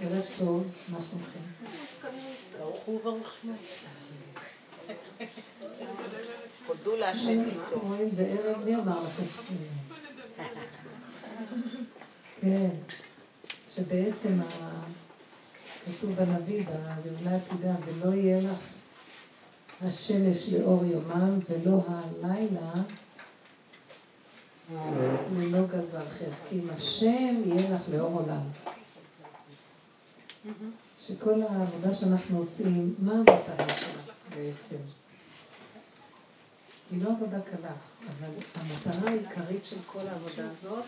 ערב טוב. מה שלומכם? ברוך הוא וברוך שמו. הודו להשם איתו. אתם רואים, זה ערב, מי אמר לכם? כן, שבעצם כתוב בנביא, בגאולה עתידה, ולא יהיה לך השמש לאור יומם, ולא הלילה ללא גזרכך, כי השם יהיה לך לאור עולם. שכל העבודה שאנחנו עושים, מה המטרה שלה בעצם? היא לא עבודה קלה, אבל המטרה העיקרית של כל העבודה הזאת,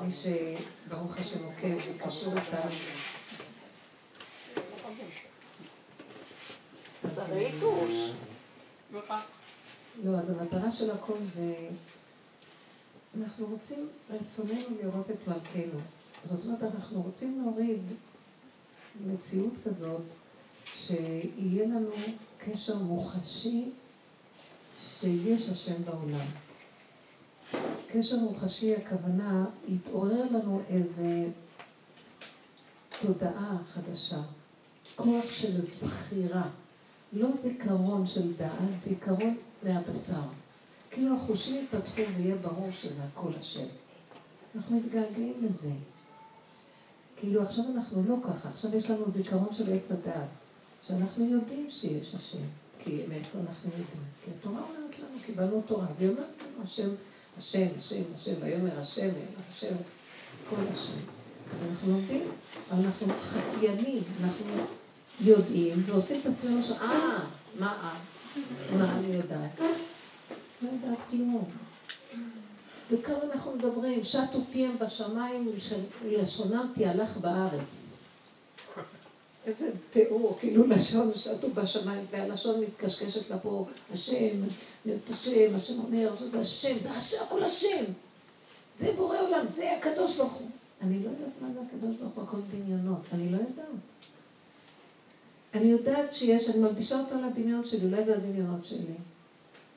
מי שברוך השם עוקב וקשור איתנו לא, אז המטרה של הכל זה, אנחנו רוצים, רצוננו לראות את מלכנו. זאת אומרת, אנחנו רוצים להוריד מציאות כזאת, שיהיה לנו קשר מוחשי שיש השם בעולם. קשר מוחשי, הכוונה, יתעורר לנו איזה תודעה חדשה, כוח של זכירה. לא זיכרון של דעת, זיכרון מהבשר. כאילו החושים יתפתחו ויהיה ברור שזה הכל השם. אנחנו מתגעגעים לזה. כאילו עכשיו אנחנו לא ככה, עכשיו יש לנו זיכרון של עץ הדעת, שאנחנו יודעים שיש השם. כי מאיפה אנחנו יודעים? כי התורה אומרת לנו, קיבלנו תורה, והיא אומרת לנו, השם, השם, השם, השם, ויאמר השם, השם, כל השם. אנחנו לומדים, אנחנו חטיינים, אנחנו יודעים ועושים את עצמנו ש... אה, מה את? מה אני יודעת? לא יודעת כלום. וכמה אנחנו מדברים, שטו פיהם בשמיים ולשונם תהלך בארץ. איזה תיאור, כאילו לשון שטו בשמיים, והלשון מתקשקשת לה פה, השם, את השם, השם אומר, זה השם, זה השם, הכל השם. זה בורא עולם, זה הקדוש ברוך הוא. אני לא יודעת מה זה הקדוש ברוך הוא, הכל דמיונות, אני לא יודעת. אני יודעת שיש, אני מלבישה אותו לדמיון שלי, אולי זה הדמיונות שלי.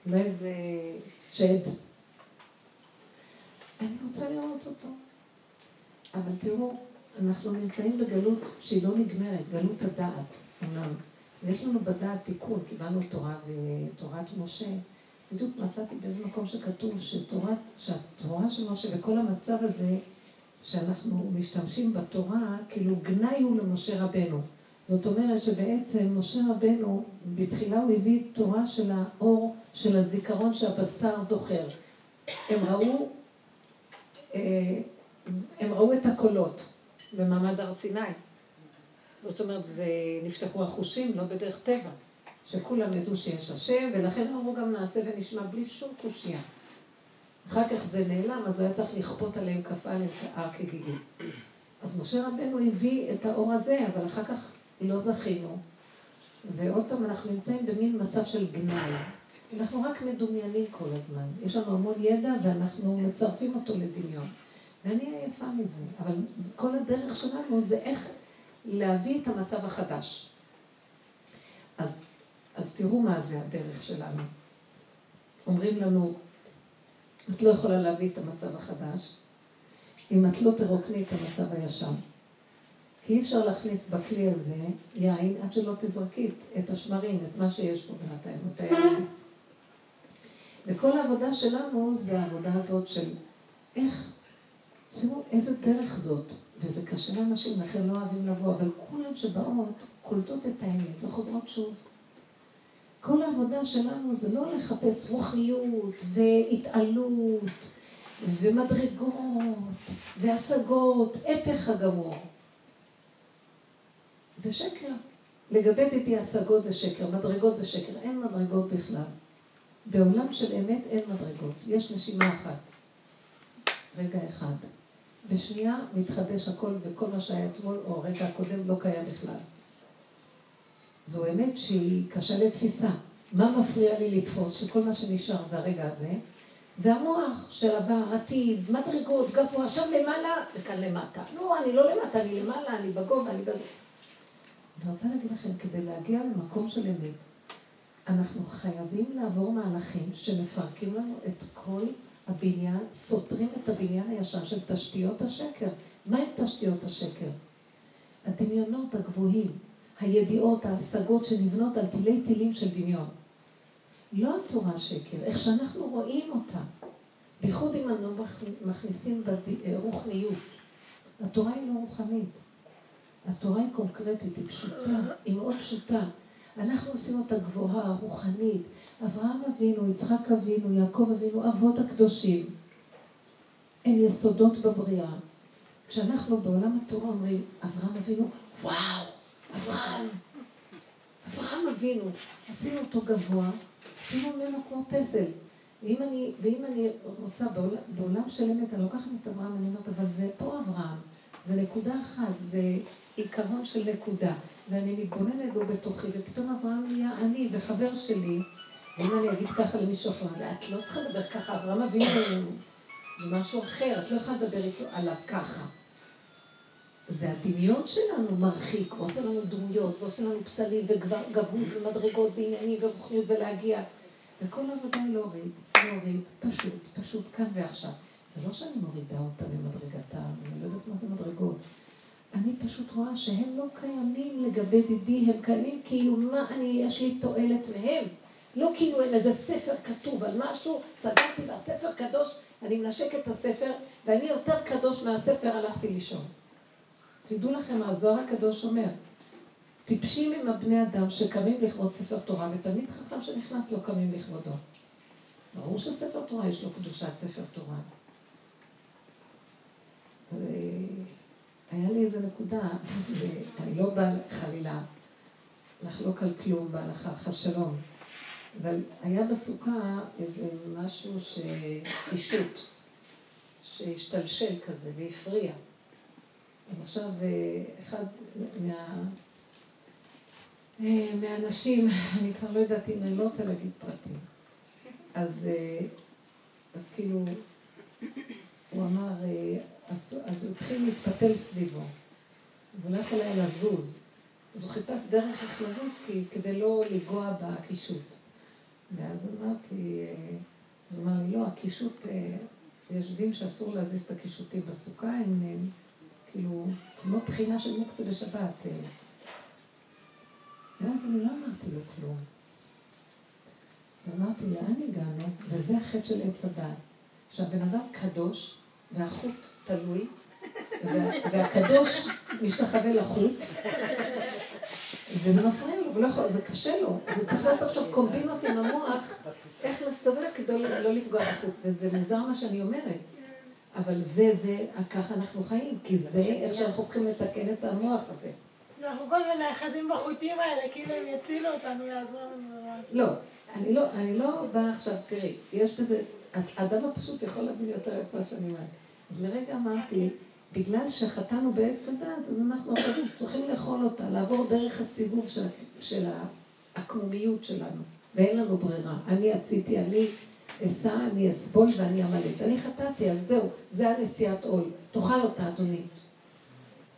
אולי זה שד. אני רוצה לראות אותו. אבל תראו, אנחנו נמצאים בגלות שהיא לא נגמרת, גלות הדעת, אמנם. ויש לנו בדעת תיקון, קיבלנו תורה ותורת משה. בדיוק מצאתי באיזה מקום שכתוב שתורת, שהתורה של משה וכל המצב הזה שאנחנו משתמשים בתורה, כאילו גנאי הוא למשה רבנו. זאת אומרת שבעצם משה רבנו, בתחילה הוא הביא תורה של האור, של הזיכרון שהבשר זוכר. הם ראו, אה, הם ראו את הקולות במעמד הר סיני. זאת אומרת, זה נפתחו החושים, לא בדרך טבע, שכולם ידעו שיש השם, ולכן אמרו גם נעשה ונשמע בלי שום קושייה. אחר כך זה נעלם, אז הוא היה צריך לכפות עליהם כ"א הר כגיגים. אז משה רבנו הביא את האור הזה, אבל אחר כך לא זכינו. ועוד פעם, אנחנו נמצאים במין מצב של גנאי. אנחנו רק מדומיינים כל הזמן. יש לנו המון ידע ואנחנו מצרפים אותו לדמיון. ואני עייפה מזה. אבל כל הדרך שלנו זה איך להביא את המצב החדש. אז, אז תראו מה זה הדרך שלנו. אומרים לנו, את לא יכולה להביא את המצב החדש אם את לא תרוקני את המצב הישן. כי אי אפשר להכניס בכלי הזה יין עד שלא תזרקי את השמרים, את מה שיש פה את היין. וכל העבודה שלנו זה העבודה הזאת של איך, תראו איזה דרך זאת, וזה קשה לאנשים, לכן לא אוהבים לבוא, אבל כולם שבאות קולטות את האמת וחוזרות שוב. כל העבודה שלנו זה לא לחפש רוחיות והתעלות ומדרגות, והשגות, הפך הגמור. זה שקר. לגבי דידי השגות זה שקר, מדרגות זה שקר, אין מדרגות בכלל. בעולם של אמת אין מדרגות, יש נשימה אחת. רגע אחד. בשנייה מתחדש הכל וכל מה שהיה אתמול או הרגע הקודם לא קיים בכלל. זו אמת שהיא קשה לתפיסה. מה מפריע לי לתפוס שכל מה שנשאר זה הרגע הזה? זה המוח של עבר, עתיד, מדרגות, גבוה, שם למעלה וכאן למטה. לא, אני לא למטה, אני למעלה, אני בגובה, אני בזה. אני רוצה להגיד לכם, כדי להגיע למקום של אמת, אנחנו חייבים לעבור מהלכים שמפרקים לנו את כל הבניין, סותרים את הבניין הישן של תשתיות השקר. מה עם תשתיות השקר? הדמיונות הגבוהים, הידיעות, ההשגות שנבנות על תילי תילים של דמיון. לא התורה שקר, איך שאנחנו רואים אותה. בייחוד אם אנו מכניסים ברוחניות. התורה היא לא רוחנית. התורה היא קונקרטית, היא פשוטה, היא מאוד פשוטה. אנחנו עושים אותה גבוהה, רוחנית. אברהם אבינו, יצחק אבינו, יעקב אבינו, אבות הקדושים. הם יסודות בבריאה. כשאנחנו בעולם התורה אומרים, אברהם אבינו, וואו, אברהם, אברהם אבינו, עשינו אותו גבוה, עשינו ממנו כמו טסל. ואם אני, ואם אני רוצה, בעולם, בעולם של אמת, אני לוקחת את אברהם, אני אומרת, אבל זה פה אברהם, זה נקודה אחת, זה עיקרון של נקודה. ואני מתבוננת בו בתוכי, ופתאום אברהם נהיה אני וחבר שלי, ואם אני אגיד ככה למישהו אחר, את לא צריכה לדבר ככה, אברהם אבינו זה משהו אחר, את לא יכולה לדבר עליו ככה. זה הדמיון שלנו מרחיק, ועושה לנו דמויות, ועושה לנו פסלים, וגבהות, ומדרגות, ועניינים, ורוחניות, ולהגיע. וכל העבודה היא להוריד, להוריד, פשוט, פשוט כאן ועכשיו. זה לא שאני מורידה אותה ממדרגתם, אני לא יודעת מה זה מדרגות. אני פשוט רואה שהם לא קיימים לגבי דידי, הם קיימים כאילו מה אני, יש לי תועלת מהם. לא כאילו הם איזה ספר כתוב על משהו, סגרתי והספר קדוש, אני מנשק את הספר, ואני יותר קדוש מהספר הלכתי לישון. תדעו לכם מה הזוהר הקדוש אומר. טיפשים הם הבני אדם שקמים לכבוד ספר תורה, ותלמיד חכם שנכנס לא קמים לכבודו. ברור שספר תורה יש לו קדושת ספר תורה. היה לי איזה נקודה, אני לא באה חלילה לחלוק על כלום בהלכה, חס שלום, אבל היה בסוכה איזה משהו שקישוט, שהשתלשל כזה והפריע. אז עכשיו אה, אחד מה... אה, מהאנשים, אני כבר לא יודעת אם אני לא רוצה להגיד פרטים, אז, אה, אז כאילו, הוא אמר, אז, הוא התחיל להתפתל סביבו, והוא לא יכול היה לזוז. אז הוא חיפש דרך איך לזוז כי, כדי לא לנגוע בקישוט. ואז אמרתי, הוא אמר לי, לא, הקישוט, יש דין שאסור להזיז את הקישוטים בסוכה, הם, הם כאילו, כמו בחינה של מוקצה בשבת. ואז אני לא אמרתי לו כלום. ואמרתי, לאן הגענו? וזה החטא של עץ הדת. שהבן אדם קדוש, והחוט תלוי, והקדוש משתחווה לחוט, וזה מפריע לו, ולא יכול, זה קשה לו, הוא צריך לעשות עכשיו קומבינות עם המוח, איך להסתובב כדי לא לפגוע בחוט, וזה מוזר מה שאני אומרת. אבל זה, זה, ככה אנחנו חיים, כי זה איך שאנחנו צריכים לתקן את המוח הזה. אנחנו כל הזמן נאחזים בחוטים האלה, כאילו הם יצילו אותנו, יעזרו לנו. לא, לא, אני לא באה עכשיו, תראי, יש בזה, האדם הפשוט יכול להבין יותר את מה שאני אומרת. אז לרגע אמרתי, בגלל שחטאנו בעץ הדת, אז אנחנו צריכים לאכול אותה, לעבור דרך הסיבוב של, של העקמומיות שלנו, ואין לנו ברירה. אני עשיתי, אני אשא, אני אסבול ואני אמלט. אני חטאתי, אז זהו, זה הנשיאת עול. תאכל אותה, אדוני.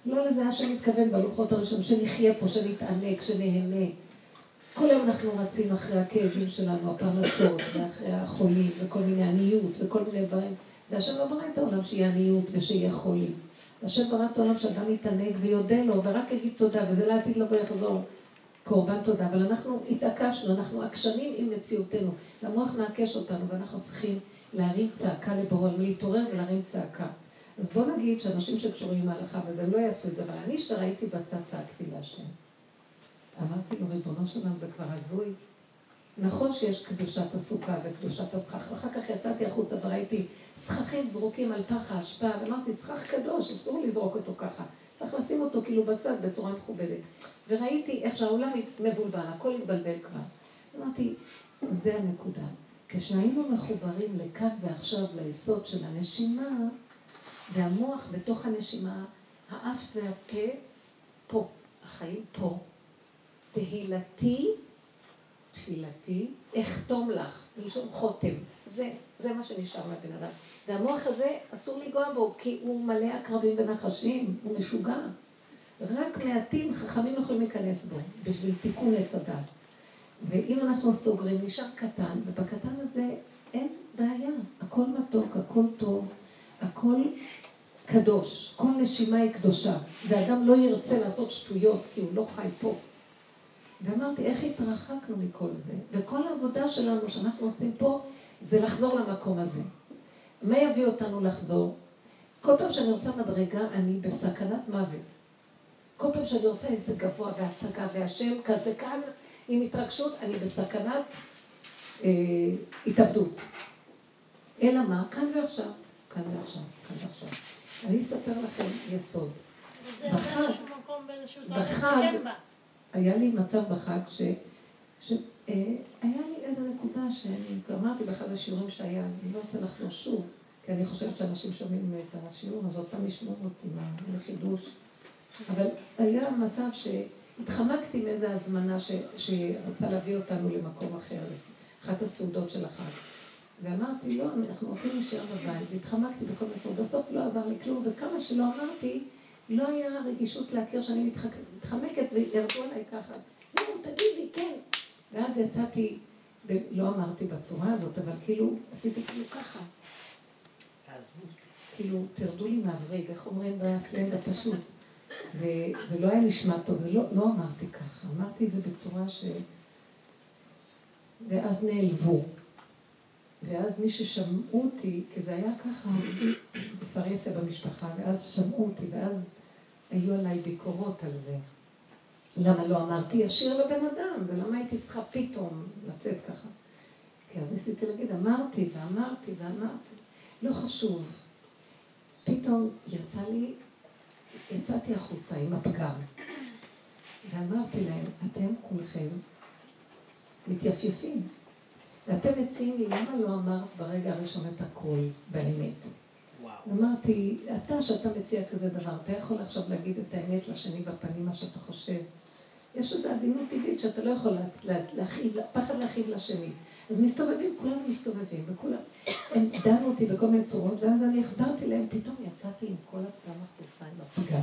לא לזה השם מתכוון בלוחות הראשונים, שנחיה פה, שנתענק, שנהנה. כל היום אנחנו רצים אחרי הכאבים שלנו, הפרנסות, ואחרי החולים, וכל מיני עניות, וכל מיני דברים. והשם לא ברא את העולם שיהיה עניות ושיהיה חולים. השם ברא את העולם שאדם יתענג ויודה לו, ורק יגיד תודה, וזה לעתיד לבוא יחזור קורבן תודה. אבל אנחנו התעקשנו, אנחנו עקשנים עם מציאותנו. המוח מעקש אותנו, ואנחנו צריכים להרים צעקה לבורא, להתעורר ולהרים צעקה. אז בוא נגיד שאנשים שקשורים עם ההלכה וזה לא יעשו את זה, אבל אני שראיתי בצד צעקתי להשם. אמרתי לו, ריבונו שלם, זה כבר הזוי. נכון שיש קדושת הסוכה וקדושת הסכך, ואחר כך יצאתי החוצה וראיתי סככים זרוקים על פח האשפה, ואמרתי, סכך קדוש, אסור לזרוק אותו ככה. צריך לשים אותו כאילו בצד בצורה מכובדת. וראיתי איך שהעולם מבולבל, הכל התבלבל כבר. אמרתי, זה הנקודה. כשהיינו מחוברים לכאן ועכשיו, ליסוד של הנשימה, והמוח בתוך הנשימה, האף והפה פה, החיים פה. תהילתי, תפילתי, אחתום לך, בלשון חותם. זה, זה מה שנשאר מהבן אדם. והמוח הזה, אסור לנגוע בו, כי הוא מלא עקרבים ונחשים, הוא משוגע. רק מעטים חכמים יכולים להיכנס בו, בשביל תיקון עץ הדת. ואם אנחנו סוגרים, נשאר קטן, ובקטן הזה אין בעיה. הכל מתוק, הכל טוב, הכל קדוש. כל נשימה היא קדושה. ואדם לא ירצה לעשות שטויות, כי הוא לא חי פה. ואמרתי, איך התרחקנו מכל זה? וכל העבודה שלנו שאנחנו עושים פה, זה לחזור למקום הזה. מה יביא אותנו לחזור? כל פעם שאני רוצה מדרגה, אני בסכנת מוות. כל פעם שאני רוצה איזה גבוה והשגה והשם כזה כאן, עם התרגשות, אני בסכנת אה, התאבדות. אלא מה? כאן ועכשיו. כאן ועכשיו, כאן ועכשיו. אני אספר לכם יסוד. בחג, בחג, היה לי מצב בחג ש... ש... אה, היה לי איזו נקודה שאני אמרתי באחד השיעורים שהיה, אני לא רוצה לחזור שוב, כי אני חושבת שאנשים שומעים את השיעור, אז עוד פעם ישמעו אותי מהחידוש. אבל היה מצב שהתחמקתי מאיזו הזמנה ש... שרצה להביא אותנו למקום אחר, אחת הסעודות של החג. ואמרתי, לא, אנחנו רוצים להישאר בבית, והתחמקתי בכל מיני צורות. בסוף לא עזר לי כלום, וכמה שלא אמרתי, לא היה רגישות להכיר שאני מתחמקת, וירדו עליי ככה. נו, תגידי, כן. ואז יצאתי, לא אמרתי בצורה הזאת, אבל כאילו, עשיתי כאילו ככה. כאילו, תרדו לי מהווריד, איך אומרים בסלנד הפשוט. וזה לא היה נשמע טוב, לא, לא אמרתי ככה, אמרתי את זה בצורה ש... ואז נעלבו. ואז מי ששמעו אותי, כי זה היה ככה בפרהסיה במשפחה, ואז שמעו אותי, ואז היו עליי ביקורות על זה. למה לא אמרתי ישיר לבן אדם, ולמה הייתי צריכה פתאום לצאת ככה? כי אז ניסיתי להגיד, אמרתי ואמרתי ואמרתי. לא חשוב. פתאום יצא לי, יצאתי החוצה עם הפגם, ואמרתי להם, אתם כולכם מתייפייפים. ואתם מציעים לי, למה לא אמרת ברגע הראשון את הכל באמת? אמרתי, אתה, שאתה מציע כזה דבר, אתה יכול עכשיו להגיד את האמת לשני בפנים, מה שאתה חושב. יש איזו עדינות טבעית שאתה לא יכול להכאיב, פחד להכאיב לשני. אז מסתובבים, כולנו מסתובבים, וכולם, הם דנו אותי בכל מיני צורות, ואז אני החזרתי להם, פתאום יצאתי עם כל הפגם החוצה, עם הפגם.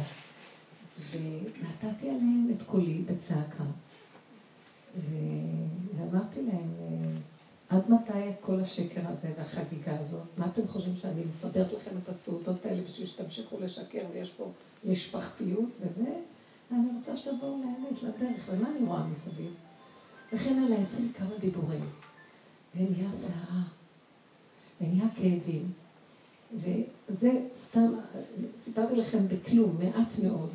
ונתתי עליהם את קולי בצעקה. ואמרתי להם, עד מתי כל השקר הזה והחגיגה הזאת? מה אתם חושבים שאני מסדרת לכם את הסעודות האלה בשביל שתמשיכו לשקר ויש פה משפחתיות וזה? אני רוצה שתבואו לאמת, לדרך, ומה אני רואה מסביב? וכן הלאה, לי כמה דיבורים. ונהיה סערה, ונהיה כאבים. וזה סתם, סיפרתי לכם בכלום, מעט מאוד.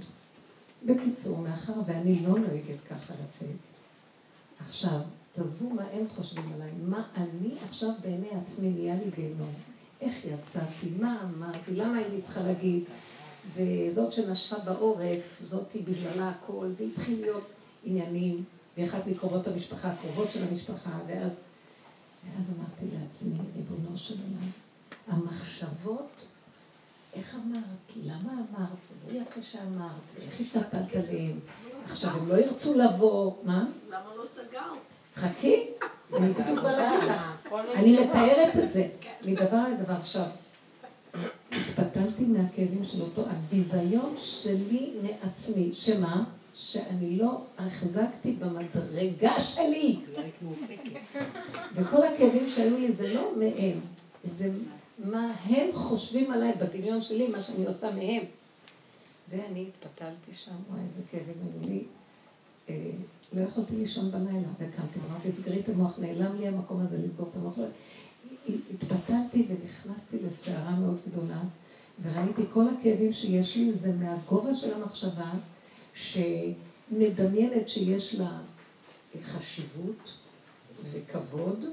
בקיצור, מאחר ואני לא נוהגת ככה לצאת, עכשיו, תעזבו מה הם חושבים עליי, מה אני עכשיו בעיני עצמי נהיה לי גיהנום. איך יצאתי, מה אמרתי, למה הייתי צריכה להגיד, וזאת שנשפה בעורף, זאתי בגללה הכל, והתחיל להיות עניינים, ואחת מקרובות המשפחה, קרובות של המשפחה, ואז, ואז אמרתי לעצמי, ריבונו של עולם, המחשבות, איך אמרת? למה אמרת? זה לא יפה שאמרת, איך התנפלת עליהם? עכשיו הם לא ירצו לבוא, מה? למה לא סגרת? חכי, אני בדיוק באה להגיד לך. אני מתארת את זה, מדבר לדבר. עכשיו, התפתלתי מהכאבים של אותו הביזיון שלי מעצמי, שמה? שאני לא החזקתי במדרגה שלי. וכל הכאבים שהיו לי זה לא מהם, זה מה הם חושבים עליי בדמיון שלי, מה שאני עושה מהם. ואני התפתלתי שם, וואי, איזה כאבים היו לי. לא יכולתי לישון בלילה, וקמתי, אמרתי, תסגרי את המוח, נעלם לי המקום הזה לסגור את המוח. התפתלתי ונכנסתי לסערה מאוד גדולה, וראיתי כל הכאבים שיש לי, זה מהגובה של המחשבה, שמדמיינת שיש לה חשיבות, וכבוד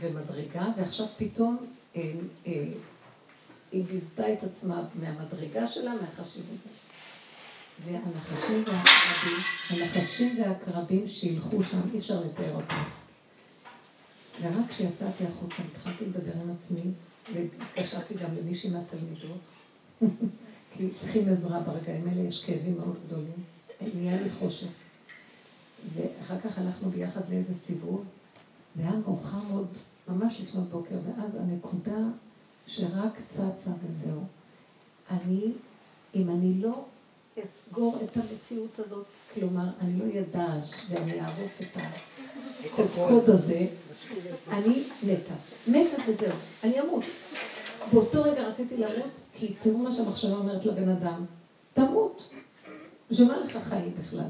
ומדרגה, ועכשיו פתאום אה, אה, היא ביזתה את עצמה מהמדרגה שלה, מהחשיבות. והנחשים והקרבים, הנחשים והקרבים שילכו שם, אי אפשר לתאר אותם. ורק כשיצאתי החוצה התחלתי לדבר עם עצמי, והתקשרתי גם למישהי מהתלמידות, כי צריכים עזרה ברגעים האלה, יש כאבים מאוד גדולים. נהיה לי חושך. ואחר כך הלכנו ביחד לאיזה סיבוב, זה היה מאוחר מאוד, ממש לפנות בוקר, ואז הנקודה שרק צצה וזהו. אני, אם אני לא אסגור את המציאות הזאת, כלומר, אני לא ידעש ואני אערוף את הקודקוד הזה, אני מתה. מתה וזהו, אני אמות. באותו רגע רציתי למות, כי תראו מה שהמחשבה אומרת לבן אדם, תמות. בשביל מה לך חיים בכלל?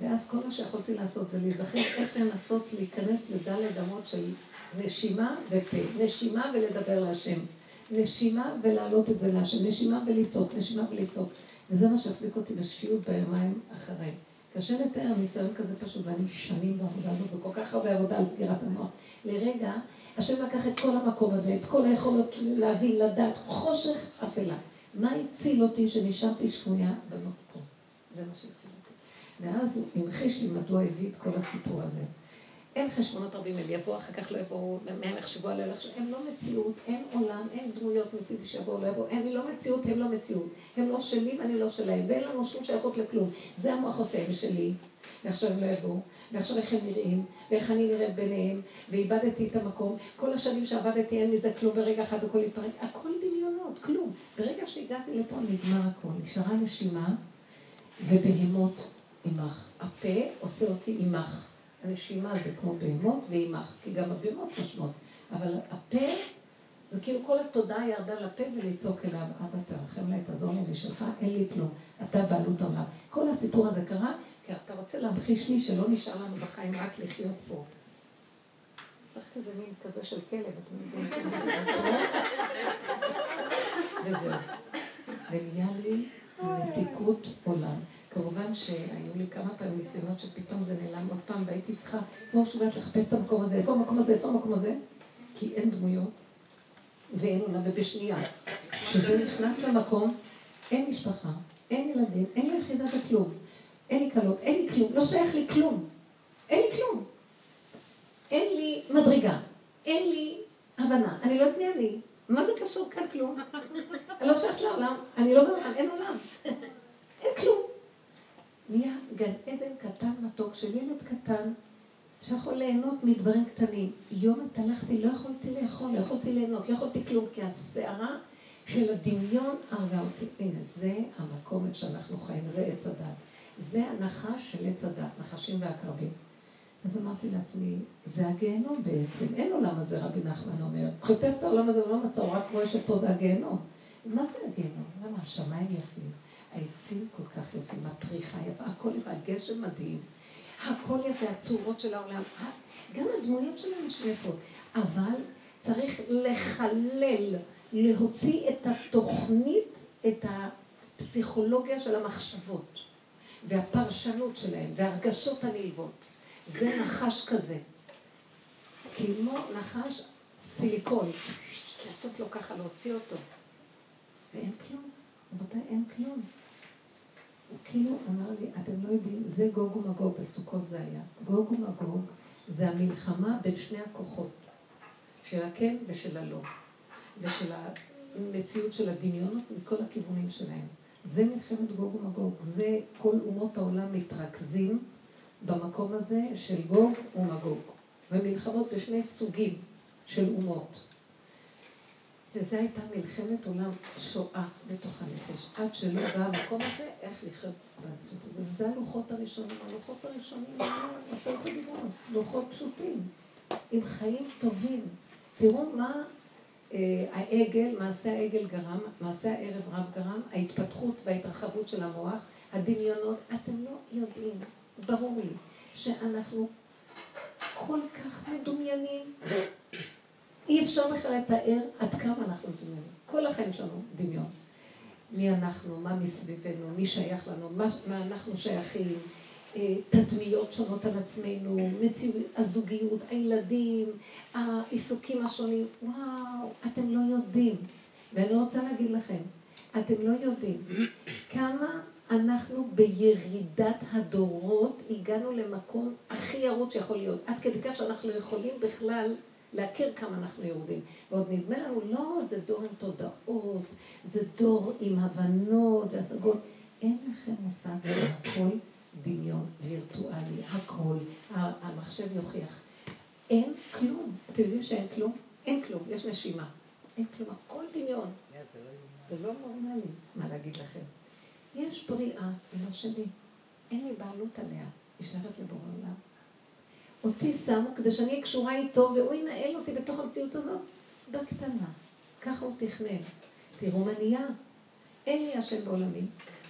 ואז כל מה שיכולתי לעשות זה להיזכר איך לנסות להיכנס לדלת אמות של נשימה ופה, נשימה ולדבר להשם, נשימה ולהעלות את זה להשם, נשימה ולצעוק, נשימה ולצעוק. וזה מה שהחזיק אותי בשפיות ביומיים אחרי. קשה לתאר ניסיון כזה פשוט, ואני שנים בעבודה הזאת, וכל כך הרבה עבודה על סגירת המוח. לרגע, השם לקח את כל המקום הזה, את כל היכולות להבין, לדעת, חושך אפלה. מה הציל אותי שנשארתי שבויה במקום? זה מה שהציל אותי. ואז הוא המחיש לי מדוע הביא את כל הסיפור הזה. אין חשבונות רבים, הם יבואו, אחר כך לא יבואו, הם יחשבו עליהם, הם לא מציאות, אין עולם, אין דמויות מצידי שיבואו, לא יבואו, אני לא מציאות, הם לא מציאות. הם לא שלי ואני לא שלהם, ואין לנו שום שייכות לכלום. זה המוח עושה, הם שלי, ועכשיו הם לא יבואו, ועכשיו איך הם נראים, ואיך אני נראית ביניהם, ואיבדתי את המקום. כל השנים שעבדתי אין מזה כלום, ברגע אחד הכל התפרק, הכל דמיונות, כלום. ברגע שהגעתי לפה נגמר הכל, נשארה נשימה, ובהמות עמך. הפה עושה אותי עמך. הנשימה זה כמו בהמות ועימך, כי גם הבהמות נושמות. אבל הפה, זה כאילו כל התודעה ירדה לפה ולצעוק אליו, אבא תרחם לי, תעזור לי, אני שלך, אין לי כלום. אתה בעלות העולם. כל הסיפור הזה קרה, כי אתה רוצה להמחיש לי שלא נשאר לנו בחיים רק לחיות פה. צריך כזה מין כזה של כלב, אתם יודעים. וזהו. ונהיה לי מתיקות עולם. כמובן שהיו לי כמה פעמים ניסיונות שפתאום זה נעלם עוד פעם, והייתי צריכה, כמו משוגעת לחפש את המקום הזה, איפה המקום הזה, איפה המקום הזה, כי אין דמויות ואין עולם, ובשנייה, כשזה נכנס למקום, אין משפחה, אין ילדים, אין לי אחיזה בכלום, אין לי כלות, אין לי כלום, לא שייך לי כלום, אין לי כלום. אין לי מדרגה, אין לי הבנה, אני לא יודעת מי אני, מה זה קשור כאן כלום? אני לא שייכת לעולם, אני לא בעולם, אין עולם. אין כלום. נהיה גן עדן קטן מתוק של ילד קטן שיכול ליהנות מדברים קטנים. יום התהלכתי, לא יכולתי לאכול, לא יכולתי ליהנות, לא יכולתי כלום, כי הסערה של הדמיון הרגה אותי. הנה, זה המקום איך שאנחנו חיים, זה עץ הדת. זה הנחש של עץ הדת, נחשים ועקרבים. אז אמרתי לעצמי, זה הגיהנום בעצם, אין עולם הזה, רבי נחמן אומר. חיפש את העולם הזה, הוא לא מצא, הוא רק רואה שפה זה הגיהנום. מה זה הגיהנום? למה? השמיים יפים, העצים כל כך יפים, הפריחה יפה, הכל יפה, הגשם מדהים, הכל יפה, הצורות של העולם, גם הדמויות שלהם יפות, אבל צריך לחלל, להוציא את התוכנית, את הפסיכולוגיה של המחשבות, והפרשנות שלהם, והרגשות הנלוות. זה נחש כזה. כמו נחש סיליקון. לעשות לו ככה, להוציא אותו. ואין כלום. רבותיי, אין כלום. הוא כאילו אמר לי, אתם לא יודעים, זה גוג ומגוג, בסוכות זה היה. גוג ומגוג זה המלחמה בין שני הכוחות, של הכן ושל הלא, ושל המציאות של הדמיונות מכל הכיוונים שלהם. זה מלחמת גוג ומגוג, זה כל אומות העולם מתרכזים במקום הזה של גוג ומגוג, ומלחמות בשני סוגים של אומות. וזו הייתה מלחמת עולם שואה בתוך הנפש, עד שלא בא המקום הזה, איך לחיות בעצות הזאת. וזה הלוחות הראשונים. הלוחות הראשונים היו עשרת הדיברות, לוחות פשוטים, עם חיים טובים. תראו מה אה, העגל, מעשה העגל גרם, מעשה הערב רב גרם, ההתפתחות וההתרחבות של המוח, הדמיונות, אתם לא יודעים. ברור לי שאנחנו כל כך מדומיינים, אי אפשר בכלל לתאר עד כמה אנחנו מדומיינים. כל החיים שלנו דמיון. מי אנחנו, מה מסביבנו, מי שייך לנו, מה, מה אנחנו שייכים, אה, תדמיות שונות על עצמנו, מציאות, הזוגיות, הילדים, העיסוקים השונים. וואו, אתם לא יודעים. ואני רוצה להגיד לכם, אתם לא יודעים כמה אנחנו בירידת הדורות הגענו למקום הכי ירוד שיכול להיות. עד כדי כך שאנחנו יכולים בכלל להכיר כמה אנחנו יהודים. ועוד נדמה לנו, לא, זה דור עם תודעות, זה דור עם הבנות והשגות. אין לכם מושג שהכל דמיון וירטואלי, הכל, המחשב יוכיח. אין כלום. אתם יודעים שאין כלום? אין כלום, יש נשימה. אין כלום, הכל דמיון. זה לא נורמלי, מה להגיד לכם. יש בריאה, היא לא שלי. אין לי בעלות עליה. היא שייכת לבורא עולם. אותי שמו כדי שאני אהיה קשורה איתו, והוא ינהל אותי בתוך המציאות הזאת, בקטנה. ככה הוא תכנן. תראו מה נהיה. אין לי השם בעולמי.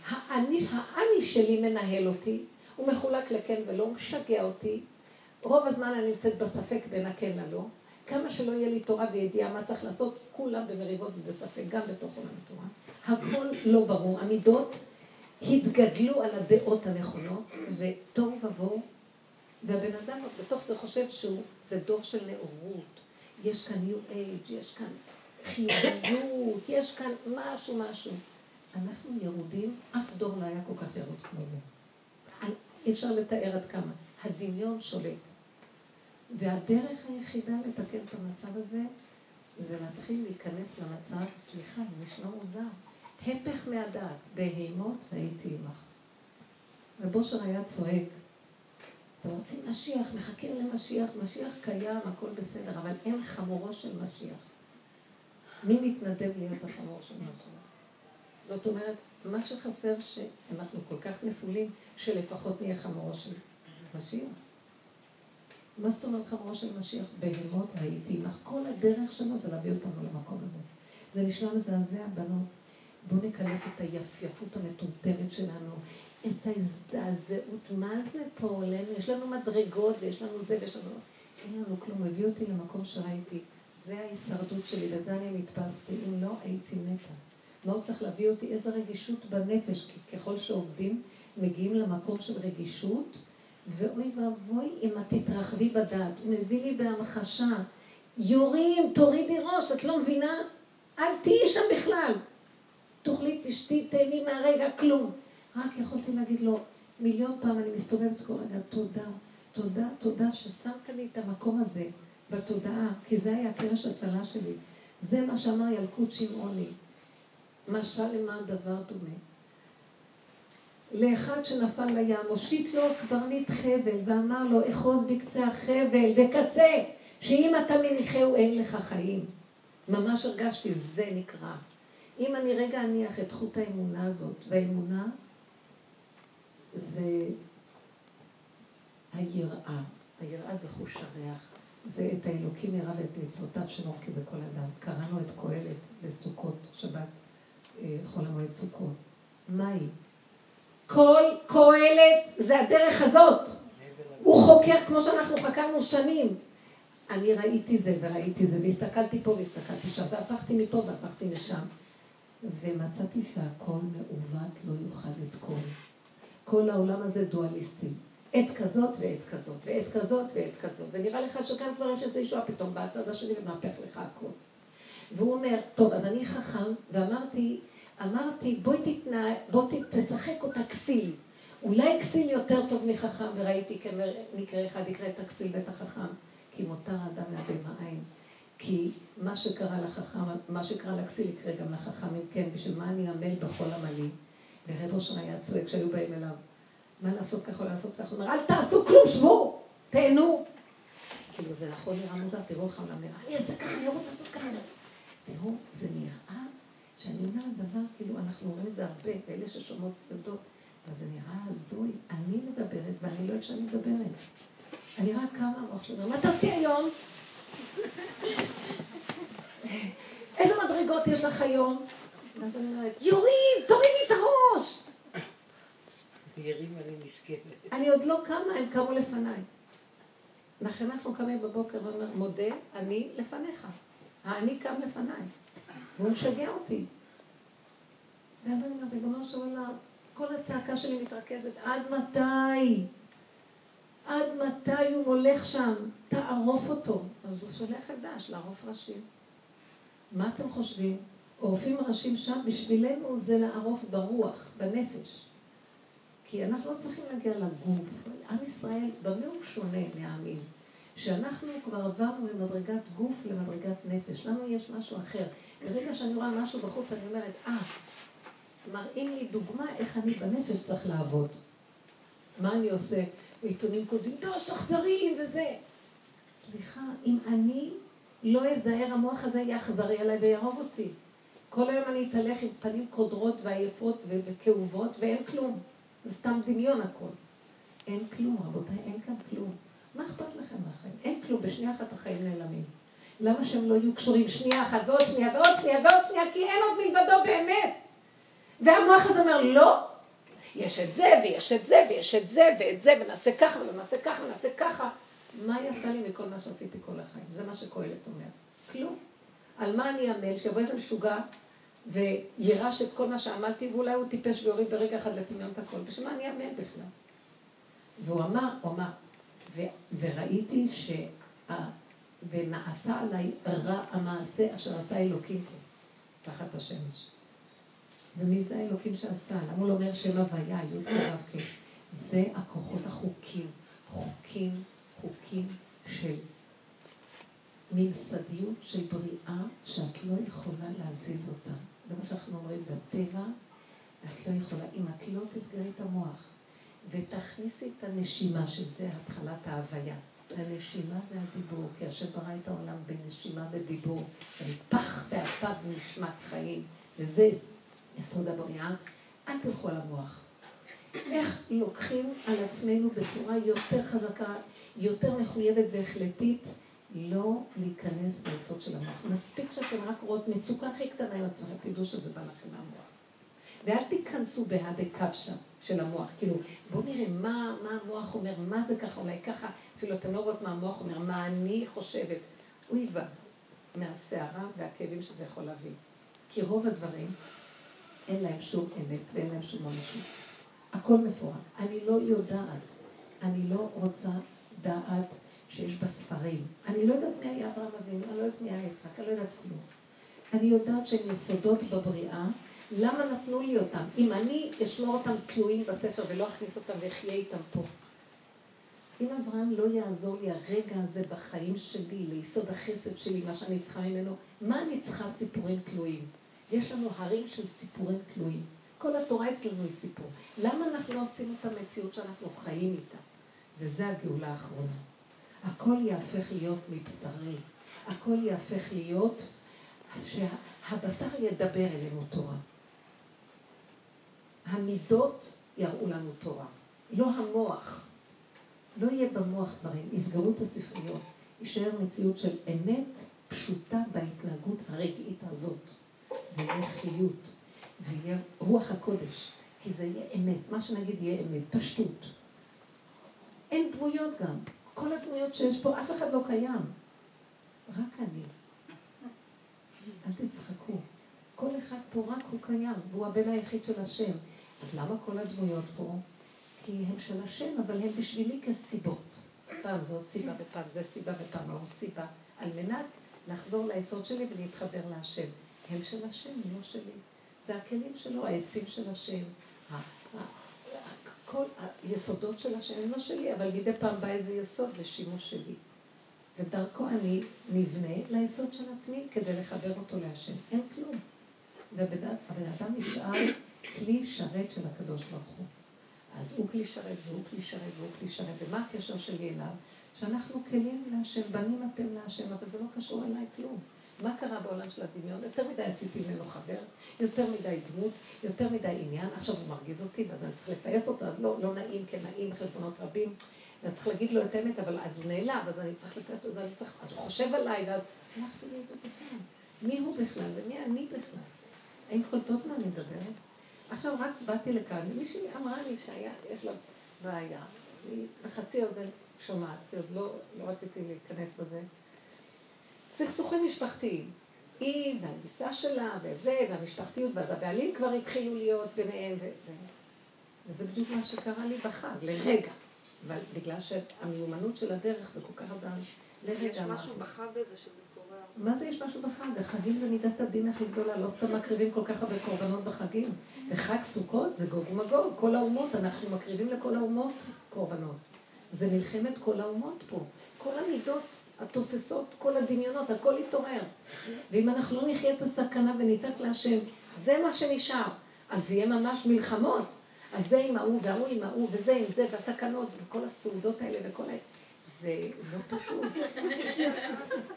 האני, האני שלי מנהל אותי, הוא מחולק לכן ולא, משגע אותי. רוב הזמן אני נמצאת בספק בין הכן ללא. כמה שלא יהיה לי תורה וידיעה מה צריך לעשות, כולם במריבות ובספק, גם בתוך עולם התורה. הכל לא ברור. המידות התגדלו על הדעות הנכונות, ותוהו ובוהו, והבן אדם בתוך זה חושב שהוא, זה דור של נאורות. יש כאן ניו אייג', יש כאן חיוביות, יש כאן משהו משהו. אנחנו ירודים, אף דור לא היה כל כך ירוד כמו זה. אי אפשר לתאר עד כמה. הדמיון שולט. והדרך היחידה לתקן את המצב הזה, זה להתחיל להיכנס למצב, סליחה, זה נשמע מוזר. הפך מהדעת, בהימות הייתי עמך. ובושר היה צועק, אתם רוצים משיח, מחכים למשיח, משיח קיים, הכל בסדר, אבל אין חמורו של משיח. מי מתנדב להיות החמור של משיח? זאת אומרת, מה שחסר שאנחנו כל כך נפולים, שלפחות נהיה חמורו של משיח. מה זאת אומרת חמורו של משיח? בהמות ראיתי לך. כל הדרך שלו זה להביא אותנו למקום הזה. זה נשמע מזעזע, בנות. בואו נקלף את היפייפות המטומטמת שלנו, את ההזדעזעות. מה זה פה עולנו? יש לנו מדרגות ויש לנו זה ויש לנו... אין לנו כלום. הביא אותי למקום שראיתי. זה ההישרדות שלי, לזה אני נתפסתי. אם לא, הייתי מתה. הוא צריך להביא אותי? איזה רגישות בנפש, כי ככל שעובדים, מגיעים למקום של רגישות, ואוי ואבוי אם את תתרחבי בדעת. הוא מביא לי בהמחשה, יורים, תורידי ראש, את לא מבינה? אל תהיי שם בכלל. תאכלי, תשתי, תהני מהרגע, כלום. רק יכולתי להגיד לו, מיליון פעם אני מסתובבת כל רגע, תודה, תודה, תודה ששמת לי את המקום הזה בתודעה, כי זה היה קרש הצלה שלי. זה מה שאמר ילקוט שמעוני. משל למה הדבר דומה? לאחד שנפל לים, הושיט לו קברניט חבל ואמר לו, אחוז בקצה החבל, בקצה, שאם אתה מניחהו אין לך חיים. ממש הרגשתי, זה נקרא. אם אני רגע אניח את חוט האמונה הזאת, והאמונה זה היראה. היראה זה חוש הריח. זה את האלוקים ירא ואת מצוותיו שלו, כי זה כל אדם. קראנו את קהלת בסוכות, שבת, אה, חול המועד סוכות. מהי? כל קהלת זה הדרך הזאת. הוא חוקר כמו שאנחנו חקרנו שנים. אני ראיתי זה וראיתי זה, והסתכלתי פה והסתכלתי שם, והפכתי מפה והפכתי משם. ומצאתי שהכל מעוות לא יוכל לתקון. כל העולם הזה דואליסטי. עת כזאת ועת כזאת, ועת כזאת ועת כזאת. ונראה לך שכאן כבר יש איזה ישועה פתאום בצד השני ומהפך לך הכל. והוא אומר, טוב, אז אני חכם, ואמרתי, אמרתי, בואי תתנא, בואי תשחק אותה כסיל. אולי כסיל יותר טוב מחכם, וראיתי כמקרה אחד יקרא את הכסיל ואת החכם, כי מותר האדם מהבהמה עין. כי מה שקרה לחכם, מה שקרה לכסיל יקרה גם לחכמים, כן, בשביל מה אני עמל בכל עמלי? ורב ראשון היה צועק כשהיו באים אליו, מה לעשות ככה או לעשות ככה? הוא אומר, אל תעשו כלום, שבו, תהנו. כאילו, זה נכון נראה מוזר, תראו איך העולם נראה, אני אעשה ככה, אני רוצה לעשות ככה. תראו, זה נראה שאני אומרת דבר, כאילו, אנחנו אומרים את זה הרבה, ואלה ששומעות יודעות, אבל זה נראה הזוי. אני מדברת, ואני לא איך שאני מדברת. אני רק קמה, המוח שלי מה תעשי היום? איזה מדרגות יש לך היום? ואז אני אומרת, יורים, תורידי את הראש! ירים אני נשקפת. אני עוד לא קמה, הם קמו לפניי. לכן אנחנו קמים בבוקר ואומר, מודה, אני לפניך. האני קם לפניי. והוא משגע אותי. ואז אני אומרת, ריבונו של עולם, כל הצעקה שלי מתרכזת, עד מתי? עד מתי הוא מולך שם? תערוף אותו. אז הוא שולח את דש לערוף ראשים. מה אתם חושבים? עורפים ראשים שם, בשבילנו זה לערוף ברוח, בנפש. כי אנחנו לא צריכים להגיע לגוף. עם ישראל, במה הוא שונה מהעמים? שאנחנו כבר עברנו ממדרגת גוף למדרגת נפש. לנו יש משהו אחר. ברגע שאני רואה משהו בחוץ, אני אומרת, אה, מראים לי דוגמה איך אני בנפש צריך לעבוד. מה אני עושה? בעיתונים כותבים, דוש, אכזרי וזה. סליחה, אם אני לא אזהר, המוח הזה יהיה אכזרי עליי ויהרוג אותי. כל היום אני אתהלך עם פנים קודרות ועייפות וכאובות ואין כלום. זה סתם דמיון הכל. אין כלום, רבותיי, אין כאן כלום. מה אכפת לכם מהחיים? אין כלום, בשנייה אחת החיים נעלמים. למה שהם לא יהיו קשורים שנייה אחת ועוד שנייה ועוד שנייה ועוד שנייה? כי אין עוד מלבדו באמת. והמוח הזה אומר, לא, יש את זה ויש את זה ויש את זה ואת זה ונעשה ככה ונעשה ככה ונעשה ככה. מה יצא לי מכל מה שעשיתי כל החיים? זה מה שקהלת אומר. כלום. על מה אני אעמל? שיבוא איזה משוגע וירש את כל מה שעמלתי, ואולי הוא טיפש ויוריד ברגע אחד לטמיון את הכל. בשביל מה אני אעמל בכלל? והוא אמר, הוא אמר, ו, וראיתי שה... ונעשה עליי רע המעשה אשר עשה אלוקים פה, תחת השמש. ומי זה האלוקים שעשה? למה הוא לא אומר שם הוויה, י' כו' זה הכוחות החוקים, חוקים, חוקים של ממסדיות של בריאה שאת לא יכולה להזיז אותה. זה מה שאנחנו אומרים, זה הטבע, את לא יכולה, אם את לא תסגרי את המוח ותכניסי את הנשימה, שזה התחלת ההוויה, הנשימה והדיבור, כי השם ברא את העולם בנשימה ודיבור, ופח באפיו ונשמת חיים, וזה יסוד הבריאה, אל תלכו על המוח. איך לוקחים על עצמנו בצורה יותר חזקה, יותר מחויבת והחלטית, לא להיכנס ביסוד של המוח. מספיק שאתם רק רואות מצוקה הכי קטנה עם עצמכם, תדעו שזה בא לכם מהמוח. ואל תיכנסו בהדה קפשה של המוח, כאילו, בואו נראה מה, מה המוח אומר, מה זה ככה, אולי ככה, אפילו אתם לא רואות מה המוח אומר, מה אני חושבת. אוי ואבוי, מהסערה והכאבים שזה יכול להביא. כי רוב הדברים, אין להם שום אמת ואין להם שום ממשות. הכל מפורט. אני לא יודעת, אני לא רוצה דעת שיש בה ספרים. אני לא יודעת מי היה אברהם אבינו, אני לא יודעת מי היה יצחק, אני לא יודעת כלום. אני יודעת שהם יסודות בבריאה, למה נתנו לי אותם? אם אני אשמור אותם תלויים בספר ולא אכניס אותם ואחיה איתם פה. אם אברהם לא יעזור לי הרגע הזה בחיים שלי, ליסוד החסד שלי, מה שאני צריכה ממנו, מה אני צריכה סיפורים תלויים? יש לנו הרים של סיפורים תלויים. כל התורה אצלנו היא סיפור. למה אנחנו לא עושים את המציאות שאנחנו חיים איתה? וזה הגאולה האחרונה. הכל יהפך להיות מבשרי. הכל יהפך להיות שהבשר ידבר אלינו תורה. המידות יראו לנו תורה, לא המוח. לא יהיה במוח דברים, יסגרו את הספריות. יישאר מציאות של אמת פשוטה בהתנהגות הרגעית הזאת. ויהיה חיות, ויהיה רוח הקודש, כי זה יהיה אמת. מה שנגיד יהיה אמת, פשטות. אין דמויות גם. כל הדמויות שיש פה, אף אחד לא קיים. רק אני. אל תצחקו. כל אחד פה רק הוא קיים, והוא הבן היחיד של השם. אז למה כל הדמויות פה? כי הם של השם, אבל הם בשבילי כסיבות. פעם זאת סיבה ופעם זה סיבה ופעם ההוא סיבה, על מנת לחזור ליסוד שלי ולהתחבר להשם. הם של השם, לא שלי. זה הכלים שלו, העצים של השם. כל היסודות של השם הם לא שלי, אבל מדי פעם בא איזה יסוד לשימוש שלי. ודרכו אני נבנה ליסוד של עצמי כדי לחבר אותו להשם. אין כלום. והבן אדם נשאר כלי שרת של הקדוש ברוך הוא. אז הוא כלי שרת והוא כלי שרת והוא כלי שרת. ומה הקשר שלי אליו? שאנחנו כלים להשם, בנים אתם להשם, אבל זה לא קשור אליי כלום. מה קרה בעולם של הדמיון? יותר מדי עשיתי ממנו חבר, יותר מדי דמות, יותר מדי עניין. עכשיו הוא מרגיז אותי, ואז אני צריך לפייס אותו, אז לא, לא נעים, כן נעים, חשבונות רבים. ואני צריך להגיד לו את האמת, אבל אז הוא נעלב, אז אני צריך לפייס אותו, צריך, אז הוא חושב עליי, ואז הלכתי לאיבוד בכלל. מי הוא בכלל ומי אני בכלל? האם קולטות מה אני מדברת? עכשיו רק באתי לכאן, מישהי אמרה לי שהיה, יש לה בעיה. היא בחצי אוזן שומעת, כי עוד לא, לא רציתי להיכנס בזה. סכסוכים משפחתיים. היא והגיסה שלה וזה, והמשפחתיות, ואז הבעלים כבר התחילו להיות ביניהם. ו... וזה בדיוק מה שקרה לי בחג, לרגע. אבל בגלל שהמיומנות של הדרך זה כל כך עזר לי. לרגע יש. משהו בחג הזה שזה קורה. מה זה יש משהו בחג? החגים זה מידת הדין הכי גדולה, לא סתם מקריבים כל כך הרבה קורבנות בחגים. וחג סוכות זה גוג ומגוג, כל האומות, אנחנו מקריבים לכל האומות קורבנות. זה מלחמת כל האומות פה. כל המידות התוססות, כל הדמיונות, הכל יתעורר. ואם אנחנו לא נחיה את הסכנה ונצעק להשם, זה מה שנשאר. אז יהיה ממש מלחמות. אז זה עם ההוא, וההוא עם ההוא, וזה עם זה, והסכנות, וכל הסעודות האלה, וכל ה... זה לא פשוט.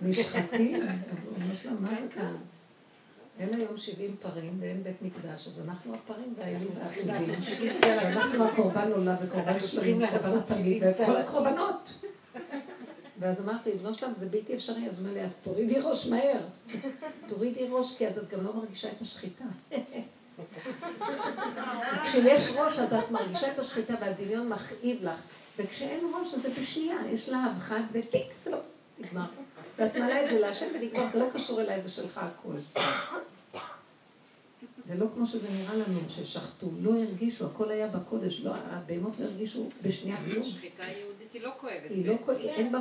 נשחטים, ממש לא, מה זה כאן? אין היום 70 פרים ואין בית מקדש, אז אנחנו הפרים והאלים והחידים. ואנחנו הקורבן עולה וקורבן שלמים, קורבן התמיד, וכל הקורבנות. ואז אמרתי, לבנו שלם זה בלתי אפשרי, אז הוא אומר לי, אז תורידי ראש מהר. תורידי ראש, כי אז את גם לא מרגישה את השחיטה. כשיש ראש אז את מרגישה את השחיטה והדמיון מכאיב לך, וכשאין ראש אז זה בשנייה, יש להב חד וטיק, ולא, נגמר. ואת מעלה את זה להשם ונגמר, זה לא קשור אליי, זה שלך הכול. זה לא כמו שזה נראה לנו, ששחטו, לא הרגישו, הכל היה בקודש, לא, הבהמות לא הרגישו בשנייה כלום. היא לא כואבת. היא לא. כואבת, אין בה-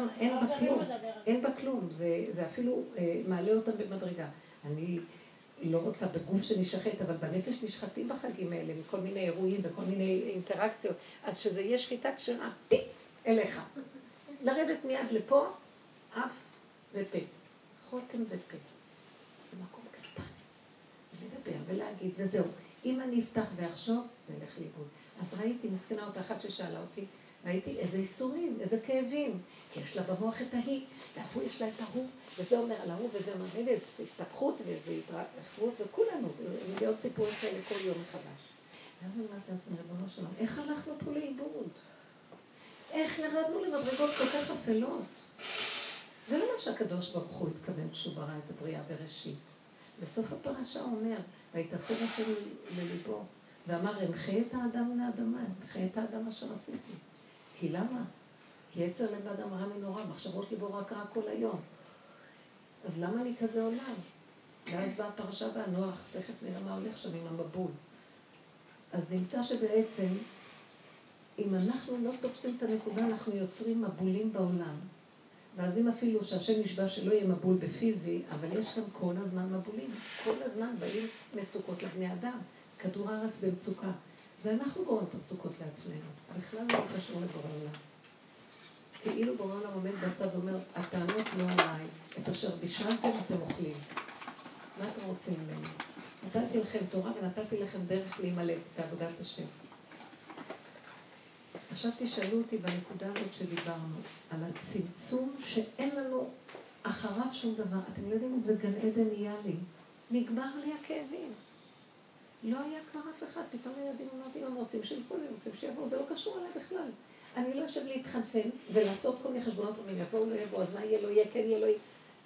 כלום. אין בה כלום, זה זה אפילו אה, מעלה אותם במדרגה. אני לא רוצה בגוף שנשחט, אבל בנפש נשחטים בחגים האלה, מכל מיני אירועים וכל מיני אינטראקציות. אז שזה יהיה שחיטה כשרה, טיק, אליך. לרדת מיד לפה, אף ופה. חותם ופה. זה מקום קטן. לדבר ולהגיד, וזהו. אם אני אפתח ואחשוב, נלך לאיבוד. אז ראיתי, מסכנה אותה אחת ששאלה אותי, ראיתי איזה ייסורים, איזה כאבים. כי יש לה במוח את ההיא, וההוא יש לה את ההוא, וזה אומר על ההוא, וזה אומר, ואיזה הסתבכות ואיזה התרחבות, וכולנו, מיליון סיפורים כאלה כל יום מחדש. ואז אני אומרת לעצמי, ריבונו שלום, איך הלכנו פה לאיבוד? איך ירדנו למדרגות כל כך אפלות? זה לא מה שהקדוש ברוך הוא התכוון כשהוא ברא את הבריאה בראשית. בסוף הפרשה הוא אומר, ויתעצב השם לליבו, ואמר, אמחה את האדם מן האדמה, אמחה את האדם אשר עשיתי. כי למה? כי יצר לב האדם רע מנורא, מחשבות ליבו רק רע כל היום. אז למה אני כזה עולם? ואז באה הפרשה והנוח, תכף נראה מה הולך שם עם המבול. אז נמצא שבעצם, אם אנחנו לא תופסים את הנקודה, אנחנו יוצרים מבולים בעולם. ואז אם אפילו שהשם נשבע שלא יהיה מבול בפיזי, אבל יש גם כל הזמן מבולים. כל הזמן באים מצוקות לבני אדם. כדור הארץ במצוקה. זה אנחנו גורמים את המצוקות לעצמנו. בכלל לא קשור לבורא עולם. כאילו בורא עולם עומד בצד ואומר, הטענות לא עליי, את אשר בישלתם אתם אוכלים. מה אתם רוצים ממני? נתתי לכם תורה ונתתי לכם דרך להימלט בעבודת השם. עכשיו תשאלו אותי בנקודה הזאת שדיברנו, על הצמצום שאין לנו אחריו שום דבר. אתם לא יודעים איזה גן עדן נהיה לי. נגמר לי הכאבים. לא היה כבר אף אחד, פתאום הילדים אמרתי, הם רוצים שילכו, הם רוצים שיבואו, זה לא קשור אליי בכלל. אני לא יושב להתחנפן ולעשות כל מיני חשבונות, אם יבואו, לא יבואו, אז מה יהיה, לא יהיה, כן יהיה, לא יהיה.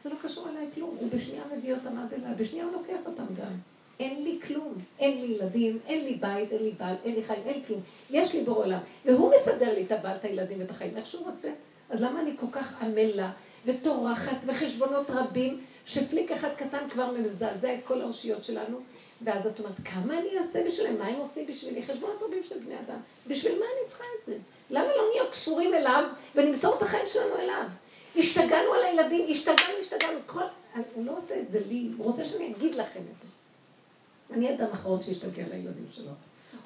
זה לא קשור אליי כלום, הוא בשנייה מביא אותם עד אליי, בשנייה הוא לוקח אותם גם. אין לי כלום, אין לי ילדים, אין לי בית, אין לי בעל, אין לי חיים, אין לי כלום. יש לי בורא עולם, והוא מסדר לי את הבעל, את הילדים ואת החיים, איך שהוא רוצה. אז למה אני כל כך עמלה וטורחת וחשבונות רבים, שפליק אחד קטן כבר מזעזע את כל האושיות שלנו? ואז את אומרת, כמה אני אעשה בשבילם? מה הם עושים בשבילי? חשבונות רבים של בני אדם. בשביל מה אני צריכה את זה? למה לא נהיה קשורים אליו ונמסור את החיים שלנו אליו? השתגענו על הילדים, השתגענו, השתגענו. כל... הוא לא עושה את זה לי, הוא רוצה שאני אגיד לכם את זה. אני אדם אחרון שהשתגע על הילדים שלו.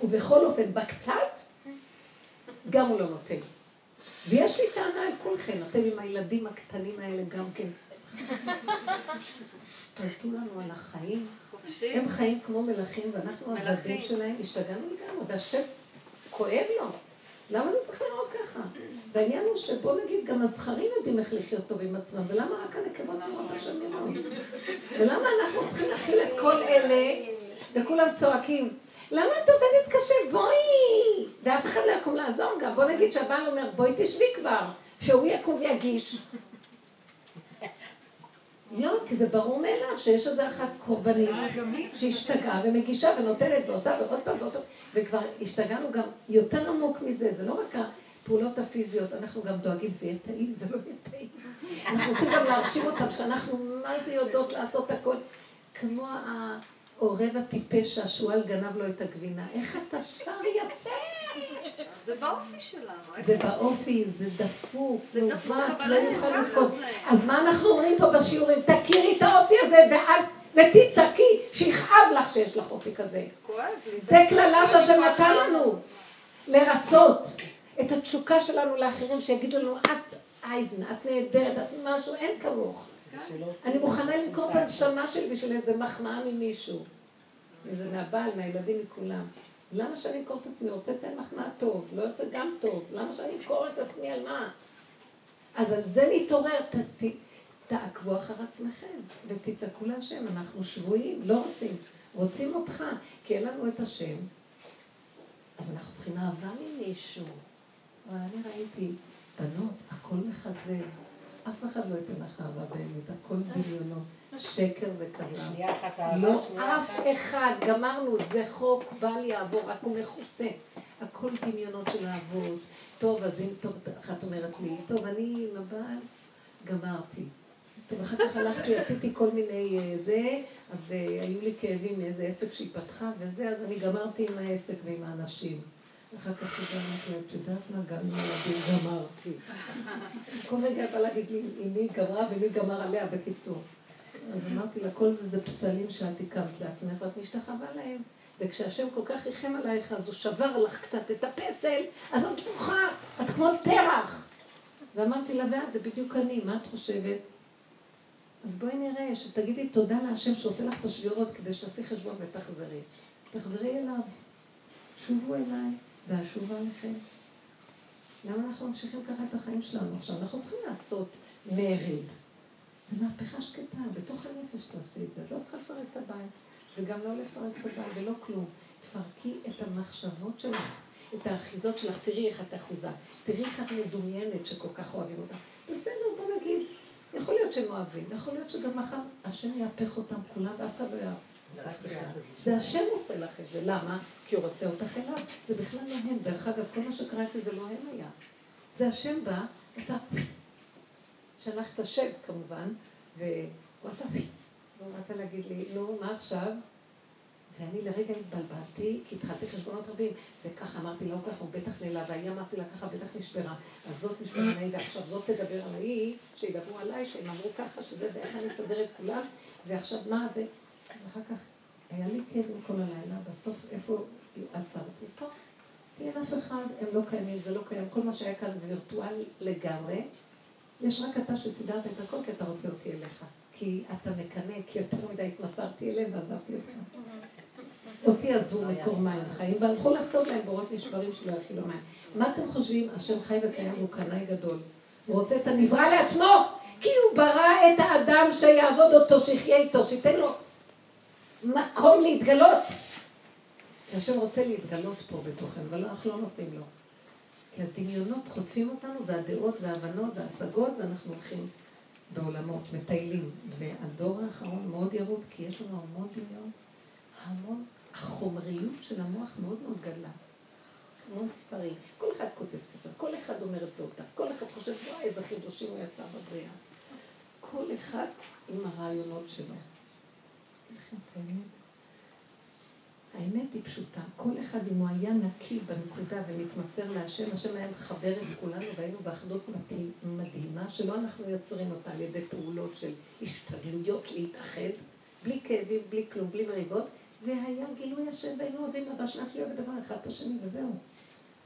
ובכל אופן, בקצת, גם הוא לא נותן. ויש לי טענה על כולכם, אתם עם הילדים הקטנים האלה גם כן. תלתו לנו על החיים. הם חיים כמו מלכים, ואנחנו. העבדים שלהם, השתגענו לגמרי, והשם כואב לו. למה זה צריך לראות ככה? והעניין הוא שבוא נגיד, גם הזכרים יודעים איך לחיות טוב עם עצמם, ולמה רק הנקבות נראות עכשיו נראות? ולמה אנחנו צריכים להכיל את כל אלה, וכולם צועקים, למה את עובדת קשה? בואי! ואף אחד לא יקום לעזור גם. בוא נגיד שהבעל אומר, בואי תשבי כבר, שהוא יקום ויגיש. לא, כי זה ברור מאליו שיש איזה אחת קורבנית שהשתגעה ומגישה ונותנת ועושה ועוד פעם ועוד פעם, וכבר השתגענו גם יותר עמוק מזה, זה לא רק הפעולות הפיזיות, אנחנו גם דואגים, זה יהיה טעים, זה לא יהיה טעים. אנחנו רוצים גם להרשים אותם שאנחנו מה זה יודעות לעשות הכל. כמו העורב הטיפש שהשועל גנב לו את הגבינה, איך אתה שר יפה! זה באופי שלנו. זה באופי, זה דפוק, זה דפוק, מעוות, לא יוכל לתקוף. זה. אז מה אנחנו אומרים פה בשיעורים? תכירי את האופי הזה. ותצעקי, שיכאב לך שיש לך אופי כזה. זה קללה שהשם נתן לנו. לרצות את התשוקה שלנו לאחרים, שיגידו לנו, את אייזן, את נהדרת, את משהו, אין כמוך. אני מוכנה למכור את הנשמה שלי בשביל איזה מחמאה ממישהו. אם זה מהבעל, מהילדים, מכולם. למה שאני אמכור את עצמי? רוצה לתת מחמאה טוב, לא יוצא גם טוב. למה שאני אמכור את עצמי על מה? אז על זה להתעורר, ת, ת, תעקבו אחר עצמכם ותצעקו להשם, אנחנו שבויים, לא רוצים. רוצים אותך, כי אין לנו את השם. אז אנחנו צריכים אהבה ממישהו. אבל אני ראיתי, בנות, הכל מחזר. אף אחד לא ייתן לך אהבה באמת, שקר וכזב. שנייה אחת אהבה, לא שנייה אף. אחד, גמרנו, זה חוק, בל יעבור, רק הוא מכוסה. הכל דמיונות של אהבות. טוב, אז אם טוב, אחת אומרת לי, טוב, אני עם הבעל, גמרתי. טוב, אחר כך הלכתי, עשיתי כל מיני אה, זה, אז אה, היו לי כאבים מאיזה עסק שהיא פתחה וזה, אז אני גמרתי עם העסק ועם האנשים. אחר כך היא אמרתי לה, את יודעת מה, גם עם ילדים גמרתי. כל רגע בא להגיד לי עם מי גמרה ומי גמר עליה, בקיצור. אז אמרתי לה, כל זה זה פסלים שאת הקמת לעצמך ואת משתחווה להם. וכשהשם כל כך ריחם עלייך, אז הוא שבר לך קצת את הפסל, אז את בוכה, את כמו תרח. ואמרתי לה, ואת, זה בדיוק אני, מה את חושבת? אז בואי נראה, שתגידי תודה להשם שעושה לך את השבירות כדי שתעשי חשבון ותחזרי. תחזרי אליו. שובו אליי ואשובה עליכם. למה אנחנו ממשיכים ככה את החיים שלנו עכשיו? אנחנו צריכים לעשות מרד. זה מהפכה שקטה, בתוך הנפש תעשי את זה. את לא צריכה לפרק את הבית, וגם לא לפרק את הבית ולא כלום. תפרקי את המחשבות שלך, את האחיזות שלך. תראי איך את אחוזה. תראי איך את מדומיינת שכל כך אוהבים אותה. בסדר, בוא נגיד, יכול להיות שהם אוהבים, יכול להיות שגם מחר השם יהפך אותם כולם ואף אחד לא יאהב. זה השם עושה לך את זה, למה? כי הוא רוצה אותך אליו. זה בכלל לא הם. דרך אגב, כל מה שקרה אצלי זה לא הם היה. זה השם בא, עשה שלח את השם כמובן, והוא עשה והוא רצה להגיד לי, נו, מה עכשיו? ואני לרגע התבלבלתי, כי התחלתי חשבונות רבים. זה ככה, אמרתי לו ככה, הוא בטח נעלב, והיא אמרתי לה ככה, בטח נשברה. אז זאת נשברה מהיא, ועכשיו זאת תדבר על ההיא, שידברו עליי, שהם אמרו ככה, שזה, ואיך אני אסדר את כולם, ועכשיו מה, ו... ואחר כך היה לי כאבים כל הלילה, בסוף איפה עצרתי? פה. כי אין אף אחד, הם לא קיימים, זה לא קיים, כל מה שהיה כאן וירטואל לגמרי. יש רק אתה שסידרת את הכל כי אתה רוצה אותי אליך. כי אתה מקנא, כי יותר מדי התמסרתי אליהם ועזבתי אותך. אותי עזבו מקור מים חיים, והלכו לחצות להם בורות נשברים שלא יאכילו מים. מה אתם חושבים? השם חי וקיים והוא קנאי גדול. הוא רוצה את הנברא לעצמו, כי הוא ברא את האדם שיעבוד אותו, שיחיה איתו, שייתן לו מקום להתגלות. השם רוצה להתגלות פה בתוכן, אבל אנחנו לא נותנים לו. כי הדמיונות חוטפים אותנו, והדעות וההבנות וההשגות, ואנחנו הולכים בעולמות, מטיילים. והדור האחרון מאוד ירוד, כי יש לנו המון דמיון, המון, החומריות של המוח מאוד מאוד גדלה. המון ספרים. כל אחד כותב ספר, כל אחד אומר את דעותיו, כל אחד חושב, וואי, איזה חידושים הוא יצא בבריאה. כל אחד עם הרעיונות שלו. לכן, האמת, האמת היא פשוטה. כל אחד, אם הוא היה נקי בנקודה ומתמסר להשם, השם היה מחבר את כולנו והיינו באחדות מדהימה, שלא אנחנו יוצרים אותה על ידי פעולות של השתדלויות להתאחד, בלי כאבים, בלי כלום, בלי מריבות, והיה גילוי השם והיינו אוהבים אבא שלך להיות בדבר אחד את השני וזהו.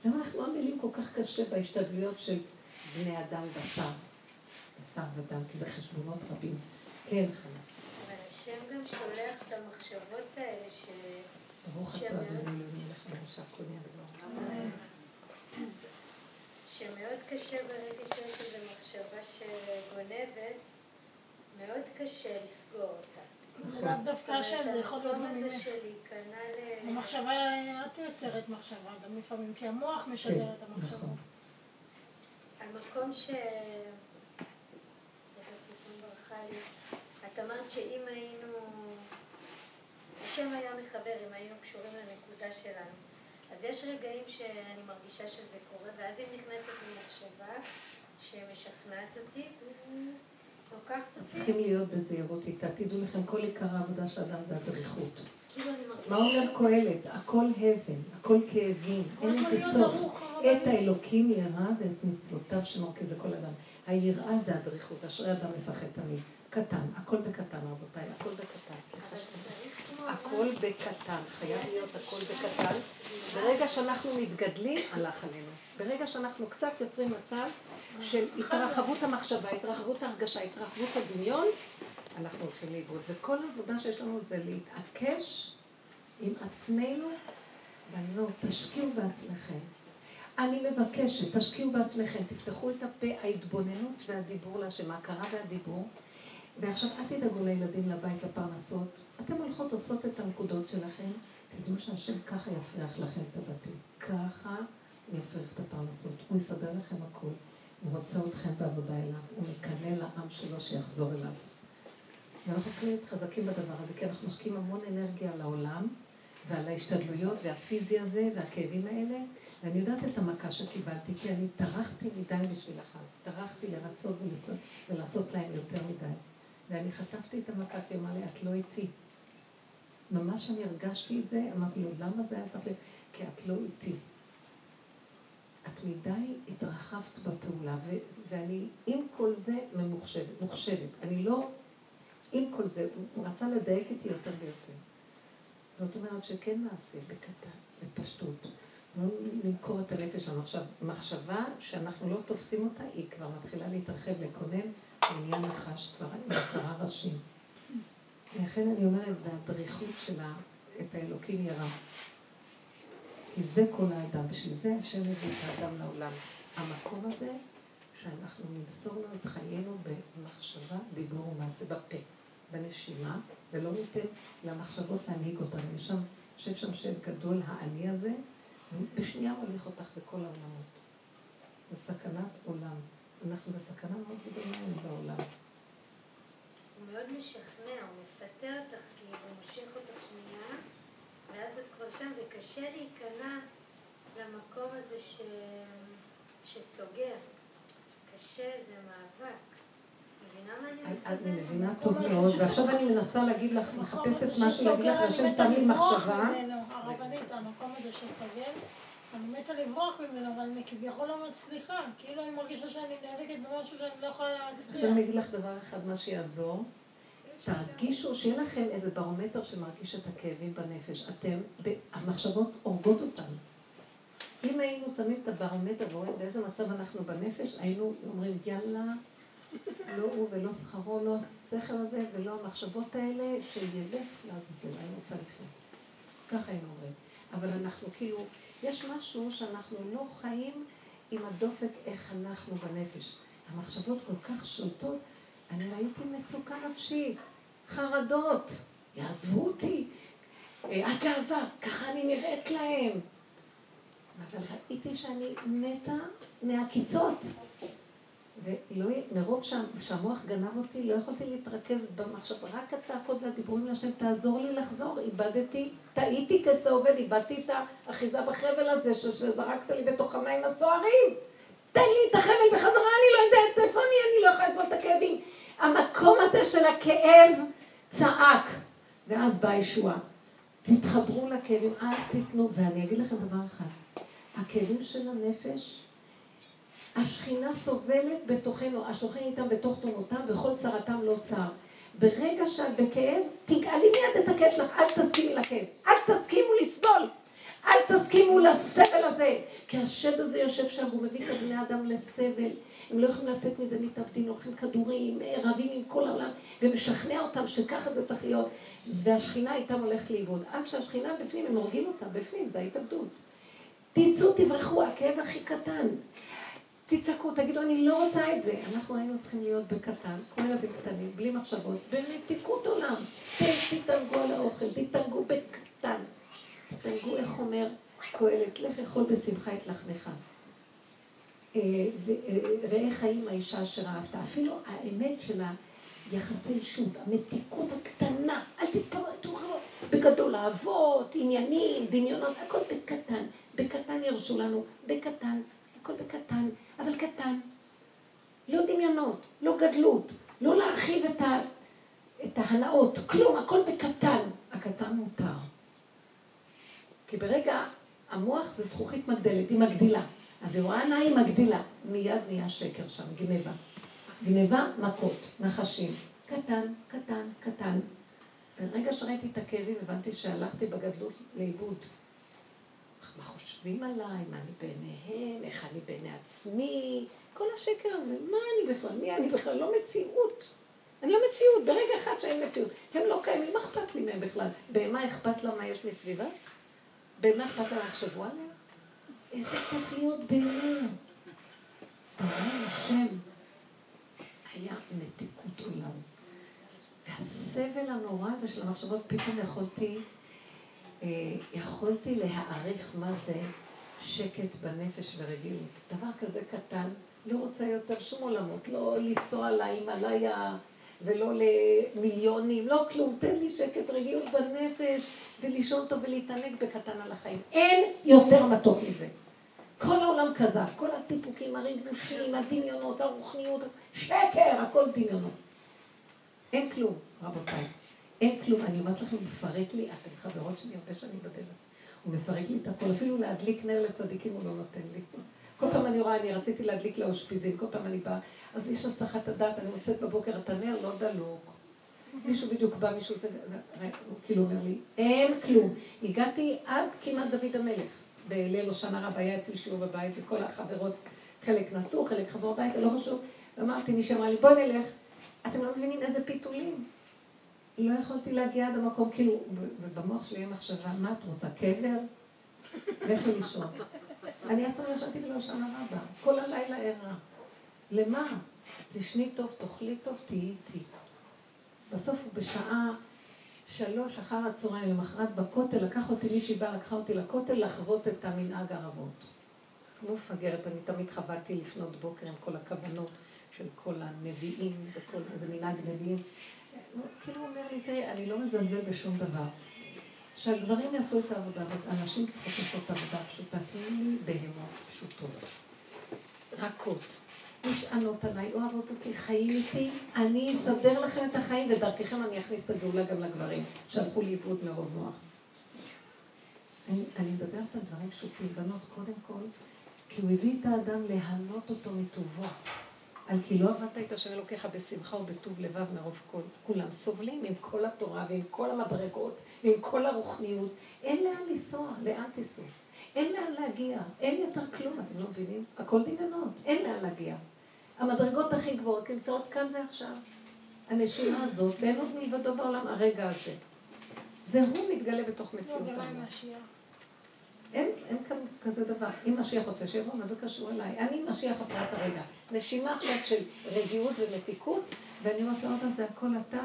למה אנחנו עמלים כל כך קשה בהשתדלויות של בני אדם בשר, בשר ודם, כי זה חשבונות רבים. כן, חנה. אבל השם גם שולח את המחשבות האלה ש... ברוך אתה אדוני אלוהים מלך המושב כל. שמאוד קשה ברגע שיש איזו מחשבה שגונבת, מאוד קשה לסגור אותה. זה לאו דווקא השם, זה יכול להיות גם ממך. של. המחשבה, את יוצרת מחשבה גם לפעמים, כי המוח משדר כן, את המחשבה. נכון. המקום ש... את אמרת שאם היינו... השם היה מחבר, אם היינו קשורים לנקודה שלנו. אז יש רגעים שאני מרגישה שזה קורה, ואז היא נכנסת למחשבה שמשכנעת אותי, לוקחת אותי, צריכים להיות בזהירות איתה. תדעו לכם, כל עיקר העבודה של האדם זה הדריכות. כאילו. מה אומר קהלת? הכל הבל, הכל כאבים, אין לזה סוף. את אני. האלוקים ירא ואת מצוותיו זה כל אדם. היראה זה הדריכות, אשרי אדם מפחד תמיד. קטן, הכל בקטן רבותיי, הכל בקטן, סליחה. הכל בקטן, חייב להיות הכל בקטן. ברגע שאנחנו מתגדלים, הלך עלינו. ברגע שאנחנו קצת יוצרים מצב של התרחבות המחשבה, התרחבות ההרגשה, התרחבות הדמיון, אנחנו הולכים לאיבוד. וכל העבודה שיש לנו זה להתעקש עם עצמנו, בנות, תשקיעו בעצמכם. אני מבקשת, תשקיעו בעצמכם, תפתחו את הפה, ההתבוננות והדיבור להשם, ההכרה והדיבור. ועכשיו אל תדאגו לילדים, לבית, לפרנסות. אתן הולכות, עושות את הנקודות שלכם, תדעו שהשם ככה יפריח לכם את הבתים. ככה הוא יפריח את הפרנסות. הוא יסדר לכם הכול. הוא רוצה אתכם בעבודה אליו. הוא מקנא לעם שלו שיחזור אליו. ואנחנו צריכים להיות חזקים בדבר הזה, כי אנחנו משקיעים המון אנרגיה על העולם, ועל ההשתדלויות, והפיזי הזה, והכאבים האלה, ואני יודעת את המכה שקיבלתי, כי אני טרחתי מדי בשביל אחד. טרחתי לרצות ולעשות, להם יותר מדי. ואני חטפתי את המכה, כי אמר לי, את לא איתי. ממש אני הרגשתי את זה, אמרתי לו, למה זה היה צריך להיות? כי את לא איתי. את מדי התרחבת בפעולה, ו- ואני עם כל זה ממוחשבת, מוחשבת. אני לא, עם כל זה, הוא רצה לדייק איתי יותר ויותר. זאת אומרת שכן נעשה בקטן, בפשטות. לא נמכור את הנפש שלנו. עכשיו, מחשבה שאנחנו לא תופסים אותה, היא כבר מתחילה להתרחב, לקונן, עניין נחש כבר עם עשרה ראשים. לכן אני אומרת, זה הדריכות שלה, את האלוקים ירא. כי זה כל האדם, בשביל זה השם הביא את האדם לעולם. המקום הזה, שאנחנו נמסור לו את חיינו במחשבה, דיבור ומעשה בפה, בנשימה, ולא ניתן למחשבות להנהיג אותנו. יש שם, יושב שם שם גדול, האני הזה, בשנייה הוא הוליך אותך בכל העולמות. זה סכנת עולם. אנחנו בסכנה מאוד גדולה בעולם. הוא מאוד משכנע, הוא מפתה אותך, כאילו, הוא מושך אותך שנייה, ואז את כבר שם, וקשה להיכנע למקום הזה ש... שסוגר. קשה, זה מאבק. אני מבינה טוב מאוד, ועכשיו אני מנסה להגיד לך, מחפשת משהו להגיד לך, והשם שם לי מחשבה. הרבנית, המקום הזה שסוגר, אני מתה לברוח ממנו, אבל אני כביכול לא מצליחה. כאילו אני מרגישה שאני נאבקת במשהו שאני לא יכולה להצליח. עכשיו אני אגיד לך דבר אחד, מה שיעזור. תרגישו, שיהיה לכם איזה ברומטר שמרגיש את הכאבים בנפש. אתם, המחשבות הורגות אותנו. אם היינו שמים את הברומטר ורואים באיזה מצב אנחנו בנפש, היינו אומרים, יאללה, לא הוא ולא שכרו, לא השכל הזה ולא המחשבות האלה, שילך לעזאזל, אני רוצה לחיות. ככה היינו אומרים. אבל אנחנו כאילו, יש משהו שאנחנו לא חיים עם הדופק איך אנחנו בנפש. המחשבות כל כך שולטות, אני ראיתי מצוקה נפשית, חרדות, יעזבו אותי, אה, הגאווה, ככה אני נראית להם. אבל ראיתי שאני מתה מהקיצות. ולא, מרוב שה, שהמוח גנב אותי, לא יכולתי להתרכז במחשבה, רק הצעקות והדיבורים להשם, תעזור לי לחזור, איבדתי, טעיתי כסעובד, איבדתי את האחיזה בחבל הזה שזרקת לי בתוך המים הסוערים. תן לי את החבל בחזרה, אני לא יודעת איפה אני, אני לא יכולה לסבול את הכאבים. המקום הזה של הכאב צעק, ואז באה ישועה. תתחברו לכאבים, אל תיתנו, ואני אגיד לכם דבר אחד, הכאבים של הנפש, השכינה סובלת בתוכנו, השוכן איתם בתוך תומותם, וכל צרתם לא צר. ברגע שאת בכאב, תגאלי מיד את הכאב שלך, אל תסכימי לכאב. אל תסכימו לסבול. אל תסכימו לסבל הזה. כי השד הזה יושב שם, הוא מביא את הבני אדם לסבל. הם לא יכולים לצאת מזה מתאבדים, לוקחים כדורים, רבים עם כל העולם, ומשכנע אותם שככה זה צריך להיות. והשכינה איתם הולכת לאיבוד. עד שהשכינה בפנים, הם הורגים אותה בפנים, זה ההתאבדות. תצאו, תברחו, הכאב הכי קטן. תצעקו, תגידו, אני לא רוצה את זה. אנחנו היינו צריכים להיות בקטן, כמו ילדים קטנים, בלי מחשבות, במתיקות עולם. תתענגו על האוכל, תתענגו בקטן. תתענגו, איך אומר קהלת, לך אכול בשמחה את לחמך. אה, ראה חיים האישה אשר אהבת. אפילו האמת של היחסי אישות, המתיקות הקטנה, אל תתפרטו בגדול, אהבות, עניינים, דמיונות, הכל בקטן. בקטן ירשו לנו, בקטן. הכל בקטן, אבל קטן. לא דמיונות, לא גדלות, לא להרחיב את את ההנאות, כלום, הכל בקטן. הקטן מותר. כי ברגע, המוח זה זכוכית מגדלת, היא מגדילה. אז היא רואה עיניים מגדילה, מיד נהיה שקר שם, גניבה. גניבה, מכות, נחשים. קטן, קטן, קטן. ברגע שראיתי את הכאבים, הבנתי שהלכתי בגדלות לאיבוד. מה חושבים עליי, מה אני בעיניהם, איך אני בעיני עצמי, כל השקר הזה, מה אני בכלל, מי אני בכלל, לא מציאות. אני לא מציאות, ברגע אחד שאין מציאות. הם לא קיימים, מה אכפת לי מהם בכלל? בהמה אכפת לה מה יש מסביבה? בהמה אכפת לה יחשבו עליה? איזה כיף להיות בהמה. בהמה השם היה מתיקות עולם. והסבל הנורא הזה של המחשבות, פתאום יכולתי, אה, יכולתי להעריך מה זה שקט בנפש ורגילות. דבר כזה קטן, לא רוצה יותר שום עולמות, לא לנסוע להימאליה ולא למיליונים, לא כלום, תן לי שקט, רגיעות בנפש, ולישון טוב ולהתענג בקטן על החיים. אין יותר מתוק מזה. כל העולם כזב, כל הסיפוקים, הריגושים, הדמיונות, הרוחניות, שקר, הכל דמיונות. אין כלום, רבותיי. אין כלום. אני אומרת לכם, הוא מפרק לי, אתם חברות שלי הרבה שנים בדרך. הוא מפרק לי את הכל, אפילו להדליק נר לצדיקים הוא לא נותן לי. כל פעם אני רואה, אני רציתי להדליק לאושפיזין, כל פעם אני באה, אז יש הסחת הדעת, אני מוצאת בבוקר את הנר לא דלוק. מישהו בדיוק בא, מישהו זה, הוא כאילו אומר לי, אין כלום. הגעתי עד כמעט דוד המלך. בליל הושענא רב היה אצלי שיעור בבית, וכל החברות, חלק נסעו, חלק חזרו הביתה, לא חשוב. ואמרתי, מי שאמרה לי, בואי נלך. אתם לא מבינים איזה פיתולים. לא יכולתי להגיע עד המקום, כאילו, ובמוח שלי מחשבה, מה את רוצה, קבר? לכי לישון. אני אף פעם לא ישנתי ולא ישנה רבה. כל הלילה ערה. למה? תשני טוב, תאכלי טוב, תהיי איתי. בסוף בשעה שלוש אחר הצהריים, למחרת בכותל, לקח אותי מישהי באה, לקחה אותי לכותל לחוות את המנהג הערבות. כמו מפגרת, אני תמיד חוויתי לפנות בוקר עם כל הכוונות של כל הנביאים, וכל איזה מנהג נביאים. כאילו הוא אומר לי, תראי, אני לא מזלזל בשום דבר. שהגברים יעשו את העבודה הזאת, הנשים צריכות לעשות את העבודה הפשוטה. תהיו לי בהמות פשוטות, רכות, נשענות עליי, אוהבות אותי, חיים איתי, אני אסדר לכם את החיים, ודרככם אני אכניס את הגאולה גם לגברים, שהלכו לאיבוד מרוב מוח. אני, אני מדברת על דברים פשוטים, בנות, קודם כל, כי הוא הביא את האדם להנות אותו מטובו. על כי לא עבדת את השם אלוקיך בשמחה ובטוב לבב מרוב כל. כולם סובלים עם כל התורה ועם כל המדרגות ועם כל הרוחניות. אין לאן לנסוע, לאן תיסעו? אין לאן להגיע, אין יותר כלום, אתם לא מבינים? הכל דמיונות, אין לאן להגיע. המדרגות הכי גבוהות נמצאות כאן ועכשיו. הנשימה הזאת, ואין עוד מלבדו בעולם, הרגע הזה. זה הוא מתגלה בתוך מציאות לא, העולם. אין, אין כאן כזה דבר. אם משיח רוצה שיבוא, מה זה קשור אליי? אני משיח הפרט הרגע. נשימה אחת של רגיעות ומתיקות, ואני אומרת לו, אבא, זה הכל אתה?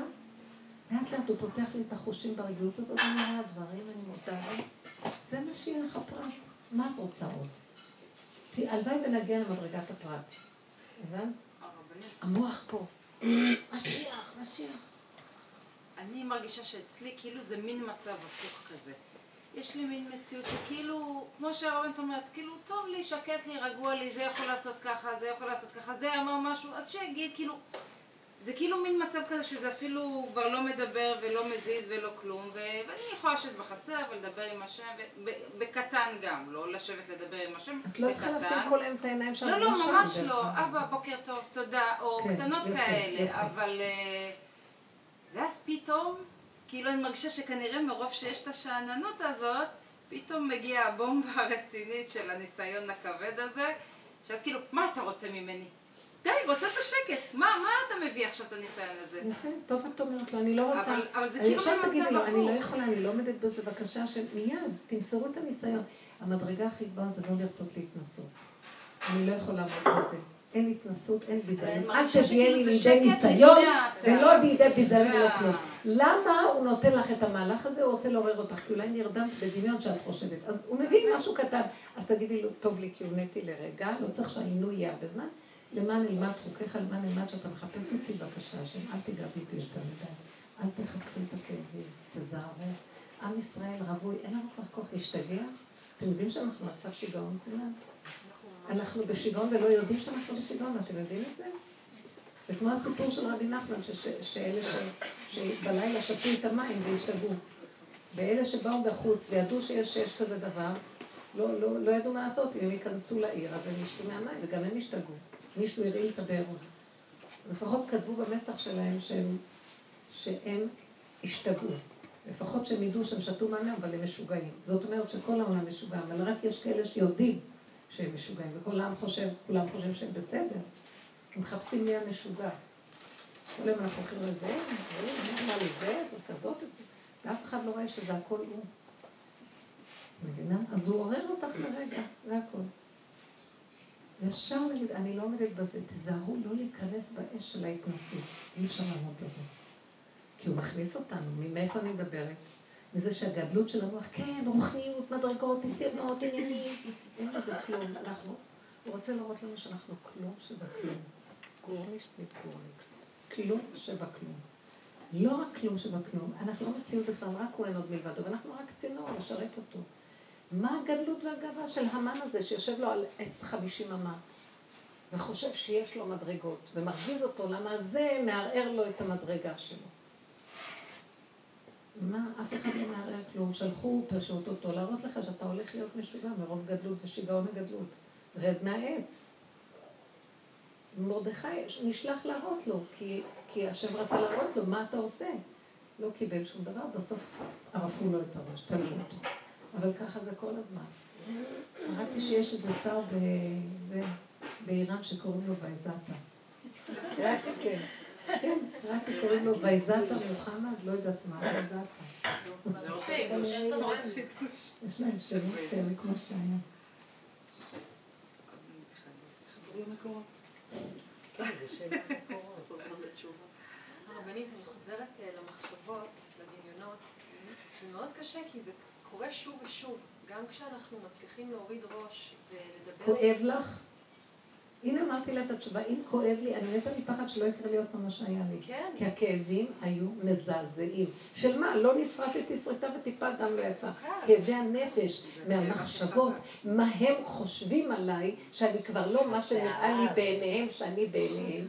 לאט לאט הוא פותח לי את החושים ברגיעות הזאת, אני רואה דברים, אני מודה לי. זה משיח הפרט. מה את רוצה עוד? הלוואי ונגיע למדרגת הפרט. הבנת? המוח פה. משיח, משיח. אני מרגישה שאצלי כאילו זה מין מצב הפוך כזה. יש לי מין מציאות שכאילו, כמו שהאורנט אומרת, כאילו, טוב לי, שקט לי, רגוע לי, זה יכול לעשות ככה, זה יכול לעשות ככה, זה אמר משהו, אז שיגיד, כאילו, זה כאילו מין מצב כזה שזה אפילו כבר לא מדבר ולא מזיז ולא כלום, ו... ואני יכולה לשבת בחצר ולדבר עם השם, ו... בקטן גם, לא לשבת לדבר עם השם, את לא צריכה לשים כל היום את העיניים שם. לא, לא, ממש לא. אבא, בוקר טוב, תודה, או כן, קטנות יפה, כאלה, יפה. אבל... אה, ואז פתאום... כאילו אני מרגישה שכנראה מרוב שיש את השאננות הזאת, פתאום מגיעה הבומבה הרצינית של הניסיון הכבד הזה, שאז כאילו, מה אתה רוצה ממני? די, רוצה את השקט. מה, מה אתה מביא עכשיו את הניסיון הזה? נכון, טוב את אומרת לו, אני לא רוצה... אבל, אבל זה כאילו במצב הפוך. אני לא יכולה, אני לא עומדת בזה, בבקשה שמיד, תמסרו את הניסיון. המדרגה הכי גבוהה זה לא לרצות להתנסות. אני לא יכולה לעמוד בזה. אין התנסות, אין ביזיון. אל תביאי לי לידי ניסיון, ולא לידי ביזיון ולא כלום. למה הוא נותן לך את המהלך הזה? הוא רוצה לעורר אותך, כי אולי נרדמת בדמיון שאת חושבת. אז הוא מבין משהו קטן. אז תגידי לו, טוב לי, כי הונאתי לרגע, לא צריך שהעינוי יהיה הרבה זמן. למען נלמד חוקיך, למען נלמד שאתה מחפש אותי בבקשה, השם, אל תיגע בי יותר מדי. אל תחפשו את הכאבים, תזהרו. עם ישראל רווי, אין לנו כבר כוח להשתגע. אתם יודעים שאנחנו סף שיגעון כולם? אנחנו בשיגעון ולא יודעים שאנחנו בשיגעון, אתם יודעים את זה? זה כמו הסיפור של רבי נחמן, שאלה שבלילה שתו את המים והשתגעו. ואלה שבאו בחוץ וידעו שיש, שיש כזה דבר, לא, לא, לא ידעו מה לעשות, אם הם ייכנסו לעיר, אז הם ישתו מהמים, וגם הם השתגעו. מישהו הרעיל את הבארות. לפחות כתבו במצח שלהם שהם, שהם השתגעו. לפחות שהם ידעו שהם שתו מהמים, אבל הם משוגעים. זאת אומרת שכל העולם משוגע, אבל רק יש כאלה שיודעים שהם משוגעים, וכל העם חושב, כולם חושבים שהם בסדר. מחפשים מי המשוגע. כל היום אנחנו הולכים לזה, מי אמר לי זה, זאת כזאת, ואף אחד לא רואה שזה הכל הוא. מבינה? אז הוא עורר אותך לרגע, זה הכל. ישר נגיד, אני לא עומדת בזה, תיזהרו לא להיכנס באש של ההתנסות. אי אפשר לעמוד בזה. כי הוא מכניס אותנו, מאיפה אני מדברת? מזה שהגדלות של המוח, כן, רוחניות, מדרגות, ניסיונות, עניינים, אין לזה כלום. אנחנו, הוא רוצה להראות לנו שאנחנו כלום שבכלום. גורנישט מיט גורניקס. כלום שבכלום. לא רק כלום שבכלום, אנחנו לא מציאות בכלל, רק הוא אין עוד מלבדו, ואנחנו רק צינור לשרת אותו. מה הגדלות והגאווה של המן הזה שיושב לו על עץ חמישים אמה וחושב שיש לו מדרגות ומרגיז אותו למה זה מערער לו את המדרגה שלו. מה, אף אחד לא מערער כלום, שלחו פשוט אותו להראות לך שאתה הולך להיות משוגע מרוב גדלות ושיגעון הגדלות. רד מהעץ. מרדכי נשלח להראות לו, כי, כי השם רצה להראות לו, מה אתה עושה? לא קיבל שום דבר, בסוף ערפו לו את הראש, תלו אותו. אבל ככה זה כל הזמן. קראתי שיש איזה שר באיראן שקוראים לו וייזאטה. קראתי, כן. כן, קראתי, קוראים לו וייזאטה מוחמד, לא יודעת מה, וייזאטה. יש להם שמות כאלה כמו שהיה. הרבנית, אני חוזרת אה, למחשבות, לדמיונות. זה מאוד קשה כי זה קורה שוב ושוב, גם כשאנחנו מצליחים להוריד ראש ולדבר... כואב לך? הנה אמרתי לה את התשובה, אם כואב לי, אני מתה מפחד שלא יקרה לי עוד פעם מה שהיה לי. כן. כי הכאבים היו מזעזעים. של מה? לא נסרטתי שריטה וטיפה דם לא יצא. כאבי הנפש, מהמחשבות, מה הם חושבים עליי, שאני כבר לא מה שנראה לי בעיניהם, שאני בעיניהם.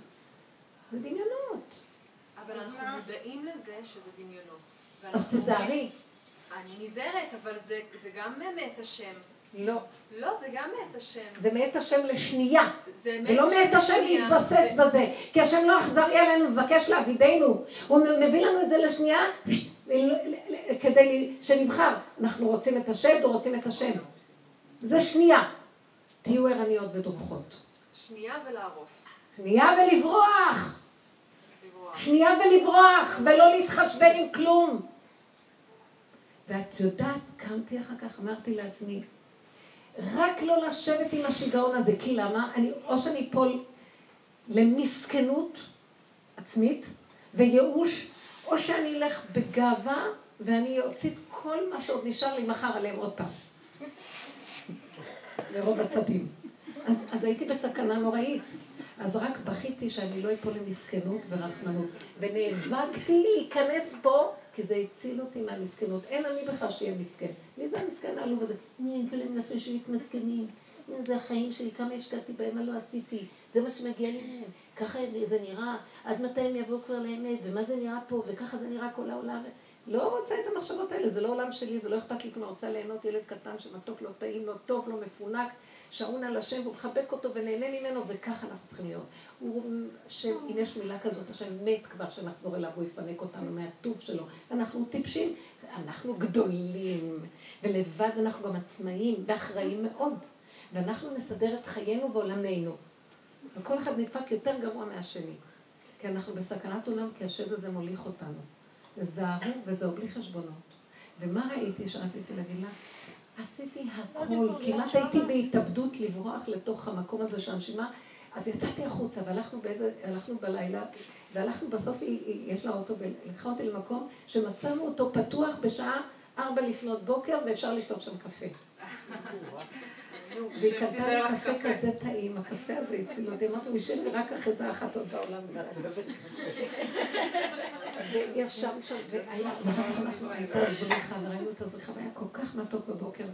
זה דמיונות. אבל אנחנו מודעים לזה שזה דמיונות. אז תזהרי. אני נזהרת, אבל זה, זה גם מאת השם. לא. לא, זה גם מאת השם. זה מאת השם לשנייה. זה ולא מאת השם להתבסס זה... בזה. כי השם לא אכזרי עלינו, מבקש לעבידנו. הוא מביא לנו את זה לשנייה כדי שנבחר. אנחנו רוצים את השם, או רוצים את השם. זה שנייה. תהיו ערניות ודרוכות. שנייה ולערוף. שנייה ולברוח. שנייה ולברוח, ולא להתחשבן עם כלום. ואת יודעת, קמתי אחר כך, אמרתי לעצמי, רק לא לשבת עם השיגעון הזה, כי למה? אני, או שאני אפול למסכנות עצמית וייאוש, או שאני אלך בגאווה ואני אוציא את כל מה שעוד נשאר לי מחר עליהם עוד פעם. לרוב עצבים. אז, אז הייתי בסכנה נוראית. אז רק בכיתי שאני לא אפול למסכנות ורחמנות. ונאבקתי להיכנס בו כי זה הציל אותי מהמסכנות. אין אני בכלל שיהיה מסכן. מי זה המסכן העלוב הזה? אני כל מיני נפש שמתמצכנים. זה החיים שלי, כמה השקעתי בהם, מה לא עשיתי. זה מה שמגיע לי מהם. ככה זה נראה. עד מתי הם יבואו כבר לאמת, ומה זה נראה פה, וככה זה נראה כל העולם. לא רוצה את המחשבות האלה, זה לא עולם שלי, זה לא אכפת לי, כלומר רוצה ליהנות ילד קטן שמתוק לא טעים, לא טוב, לא מפונק, שעון על השם, והוא מחבק אותו ונהנה ממנו, וככה אנחנו צריכים להיות. הוא, שאם יש מילה כזאת, השם מת כבר שנחזור אליו, הוא יפנק אותנו מהטוב שלו. אנחנו טיפשים, אנחנו גדולים, ולבד אנחנו גם עצמאים ואחראים מאוד, ואנחנו נסדר את חיינו ועולמנו. וכל אחד נדפק יותר גרוע מהשני. כי אנחנו בסכנת עולם, כי השד הזה מוליך אותנו. תזהרו, וזהו בלי חשבונות. ומה ראיתי שרציתי להגיד לה? עשיתי הכל, כמעט הייתי בהתאבדות לברוח לתוך המקום הזה של הנשימה, אז יצאתי החוצה והלכנו באיזה, הלכנו בלילה, והלכנו בסוף, יש לה אוטו, ולקחה אותי למקום שמצאנו אותו פתוח בשעה ארבע לפנות בוקר ואפשר לשתות שם קפה. והיא קנתה לי קפה כזה טעים, הקפה הזה הציל אותי, אמרתי, הוא ישב לי רק אחיזה אחת עוד בעולם. וישבנו שם, והיה, ואחר כך אנחנו, הייתה זריחה, וראינו את הזריחה, והיה כל כך מתוק בבוקר,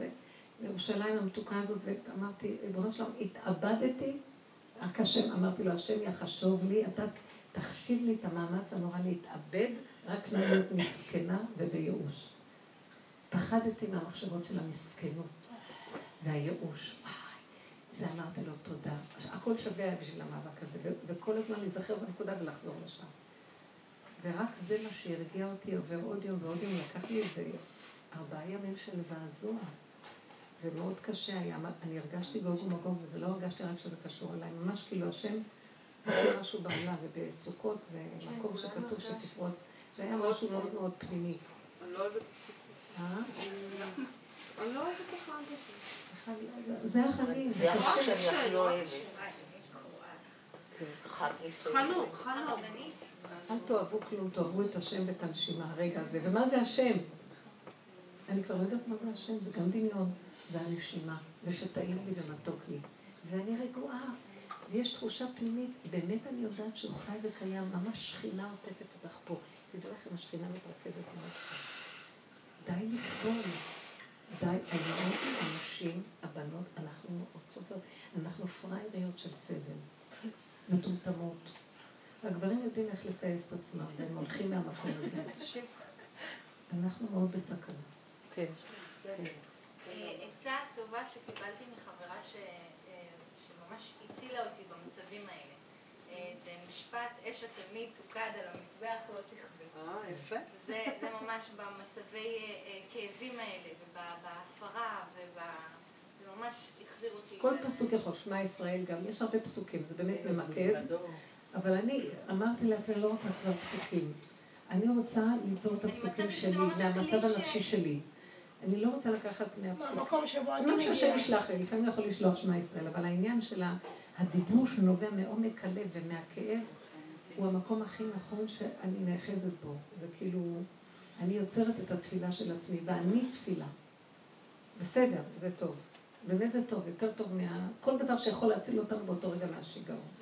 וירושלים המתוקה הזאת, ואמרתי, ריבונו שלום, התאבדתי, רק השם, אמרתי לו, השם יחשוב לי, אתה תחשיב לי את המאמץ הנורא להתאבד, רק להיות מסכנה ובייאוש. פחדתי מהמחשבות של המסכנות והייאוש. זה אמרתי לו תודה. הכל שווה בשביל המאבק הזה, וכל הזמן להיזכר בנקודה ולחזור לשם. ורק זה מה שהרגיע אותי עובר עוד יום ועוד יום, לקח לי איזה ארבעה ימים של זעזוע. זה מאוד קשה היה, אני הרגשתי גוג ומגוג, וזה לא הרגשתי רק שזה קשור אליי, ממש כאילו השם עושה משהו בעולם, ובסוכות זה כן, מקום שכתוב שתפרוץ, זה היה משהו מאוד מאוד פנימי. אני לא אוהבת את סוכות. אה? אני לא אוהבת את החג הזה. זה החגים, זה החג שאני הכי אוהבת. חנוק, חנוק. אל תאהבו כלום, תאהבו את השם ואת הנשימה, הרגע הזה. ומה זה השם? אני כבר לא יודעת מה זה השם, זה גם דמיון, זה הנשימה, ושטעים לי ומתוק לי. ואני רגועה, ויש תחושה פנימית, באמת אני יודעת שהוא חי וקיים, ממש שכינה עוטפת אותך פה. תדעו לכם, השכינה מתרכזת מאוד. די לסבול. די, היום הנשים, הבנות, אנחנו רוצות, אנחנו פראייריות של סבל, מטומטמות. הגברים יודעים איך לפייס את עצמם, והם הולכים מהמקום הזה. אנחנו מאוד בסכנה. כן. אה, עצה טובה שקיבלתי מחברה אה, שממש הצילה אותי במצבים האלה. אה, זה משפט אש התמיד תוקד על המזבח לא תכבה. אה, יפה. זה ממש במצבי כאבים האלה, ובהפרה, וב... זה ממש החזיר אותי. כל פסוק יכול, שמע ישראל גם, יש הרבה פסוקים, זה באמת ממקד. אבל אני אמרתי לעצמי, אני לא רוצה כבר פסוקים. אני רוצה ליצור את הפסוקים שלי, מהמצב הנפשי שלי. אני לא רוצה לקחת מהפסוק. מהמקום שבו אני... מה שהשם ישלח לי, לפעמים יכול לשלוח שמע ישראל, אבל העניין של הדיבור שנובע מעומק הלב ומהכאב, הוא המקום הכי נכון שאני נאחזת בו. זה כאילו, אני יוצרת את התפילה של עצמי, ואני תפילה. בסדר, זה טוב. באמת זה טוב, יותר טוב מה... כל דבר שיכול להציל אותנו באותו רגע מהשיגעון.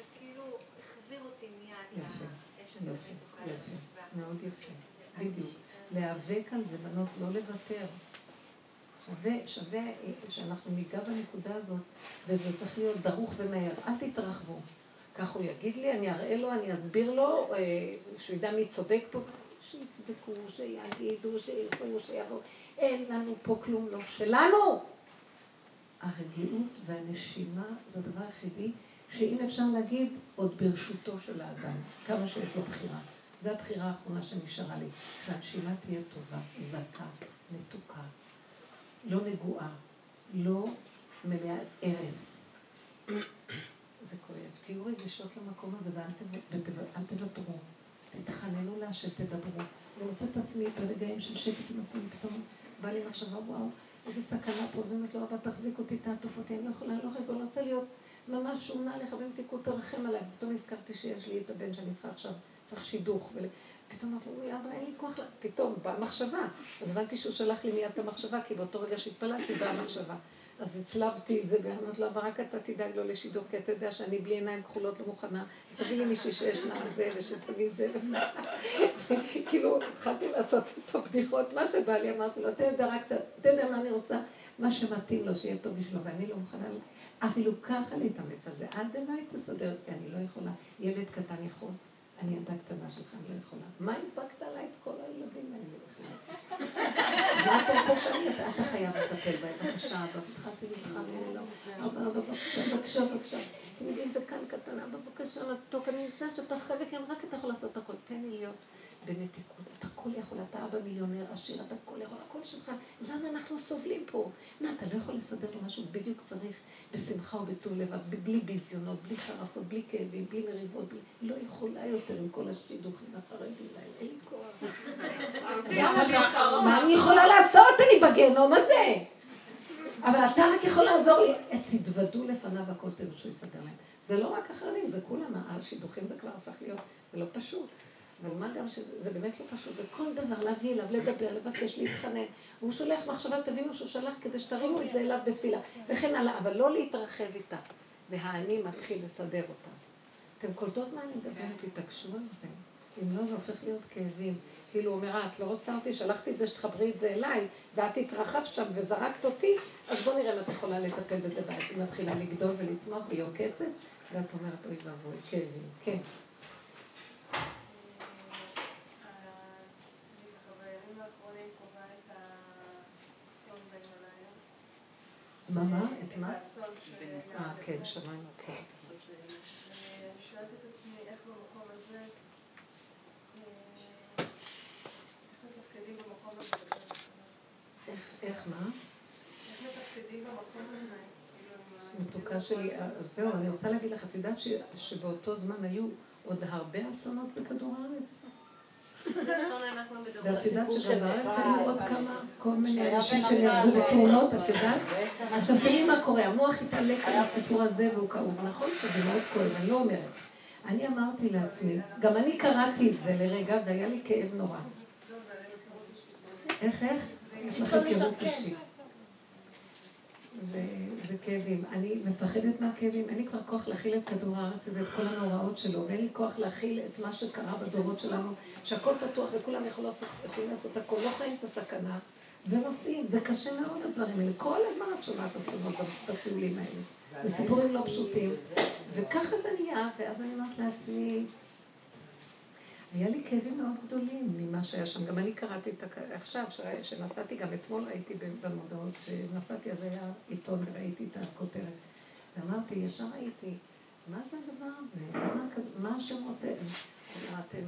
יפה, יפה, יפה, מאוד יפה, בדיוק. להיאבק על זה, בנות, לא לוותר. שווה, שווה שאנחנו ניגע בנקודה הזאת, וזה צריך להיות דרוך ומהר. אל תתרחבו. כך הוא יגיד לי, אני אראה לו, אני אסביר לו, אה, שהוא ידע מי צודק פה. שיצדקו, שיגידו, שילכו, שיבואו. אין לנו פה כלום לא שלנו. הרגיעות והנשימה זה הדבר היחידי שאם אפשר להגיד, עוד ברשותו של האדם, כמה שיש לו בחירה. זו הבחירה האחרונה שנשארה לי, שהנשימה תהיה טובה, זכה, מתוקה, לא נגועה, לא מלאה הרס. זה כואב. תהיו רגישות למקום הזה ואל תוותרו. תתחננו להשם, תדברו. אני מוצאת את עצמי ברגעים של שקט עם עצמי, פתאום בא לי מחשבה, וואו, איזה סכנה פה, זה אומרת לו, אבא, תחזיק אותי, תעטוף אותי, אני לא יכולה, אני לא יכולה, אני רוצה להיות ממש שונה לך, ואם תיקחו תרחם עליי. פתאום הזכרתי שיש לי את הבן שאני צריכה עכשיו, צריך שידוך. פתאום אמרתי לו, אבא, אין לי כוח, פתאום באה מחשבה. אז הבנתי שהוא שלח לי מיד את המחשבה, כי באותו רגע שהתפללתי באה המחשבה. אז הצלבתי את זה, ואמרתי לו, אבל רק אתה תדאג לו לשידור, כי אתה יודע שאני בלי עיניים כחולות לא מוכנה. תביא לי מישהי שיש לה זה, ושתביא זה. כאילו, התחלתי לעשות את הבדיחות, מה שבא לי, אמרתי לו, אתה יודע רק, אתה יודע מה אני רוצה? מה שמתאים לו, שיהיה טוב בשבילו, ואני לא מוכנה אפילו ככה להתאמץ על זה. עד אליי תסדר, כי אני לא יכולה. ילד קטן יכול. אני ילדה קטנה שלך, אני לא יכולה. מה הדבקת עליי את כל הילדים האלה בכלל? מה אתה רוצה שאני אעשה? אתה חייב לטפל בהם, בבקשה, אבא, התחלתי להתחמם, לא. אבא, אבא, בבקשה, בבקשה, בבקשה. אתם יודעים, זה כאן אבא, בבקשה, מתוק, אני יודעת שאתה כי רק אתה יכול לעשות הכל. תן לי להיות במתיקות. אתה הכל יכול, אתה אבא מיליונר עשיר, אתה הכל יכול, הכל שלך. למה אנחנו סובלים פה? מה, אתה לא יכול לסדר לו משהו בדיוק צריך בשמחה ובטוב לבד, בלי ביזיונות, בלי חרפות, בלי כאבים, בלי מריבות, בלי... לא יכולה יותר עם כל השידוכים החרדים האלה, אין לי כוח. מה אני יכולה לעשות? אני בגיהנום הזה. אבל אתה רק יכול לעזור לי. תתוודו לפניו הכל תראו שהוא יסדר להם. זה לא רק החרדים, זה כולם, השידוכים זה כבר הפך להיות, זה לא פשוט. אבל מה גם שזה באמת לא פשוט, וכל דבר להביא אליו, לדבר, לבקש, להתחנן. והוא שולח מחשבה, תבינו שהוא שלח כדי שתרימו את זה אליו בתפילה, וכן הלאה, אבל לא להתרחב איתה. והאני מתחיל לסדר אותה. אתם קולטות מה אני מדברת? תתעקשו על זה. אם לא, זה הופך להיות כאבים. כאילו, הוא אומר, אה, את לא רוצה אותי, שלחתי את זה שתחברי את זה אליי, ואת התרחבת שם וזרקת אותי, אז בוא נראה אם את יכולה לטפל בזה, ואז היא מתחילה לגדול ולצמוח והיא עוקצת, ואת אומרת, אוי ואבוי, כאבים, כן. מה, מה? את מה? אה, כן, שמענו, כן. אני שואלת את עצמי איך במקום הזה, איך מתפקדים במקום הזה בדרך כלל? איך, איך, מה? איך מתפקדים במקום הזה? עם מתוקה שלי, אה, זהו, אני רוצה להגיד לך, את יודעת ש- שבאותו זמן היו עוד הרבה אסונות בכדור הארץ? ואת יודעת נפאל. היו עוד כמה, כל מיני אנשים שנהרגו. בתאונות, את יודעת? עכשיו תראי מה קורה, המוח התעלק על הסיפור הזה והוא כאוב. נכון שזה מאוד כואב, אני לא אומרת. אני אמרתי לעצמי, גם אני קראתי את זה לרגע והיה לי כאב נורא. איך, איך? יש לך היכרות אישית. זה, זה כאבים. אני מפחדת מהכאבים, אין לי כבר כוח להכיל את כדור הארץ ואת כל המאורעות שלו, ואין לי כוח להכיל את מה שקרה בדורות שלנו, שהכל פתוח וכולם יכולים לעשות, יכולים לעשות הכל, לא חיים את הסכנה, ונוסעים. זה קשה מאוד הדברים האלה. כל הזמן את שומעת אסונות בטיולים האלה, וסיפורים לא פשוטים. וככה זה נהיה, ואז אני אומרת לעצמי, היה לי כאבים מאוד גדולים ממה שהיה שם. גם אני קראתי את הכ... עכשיו, שנסעתי, גם אתמול ראיתי במודעות, שנסעתי אז היה עיתון וראיתי את הכותרת. ואמרתי, ישר ראיתי, מה זה הדבר הזה? למה, מה השם רוצה? אמרתם,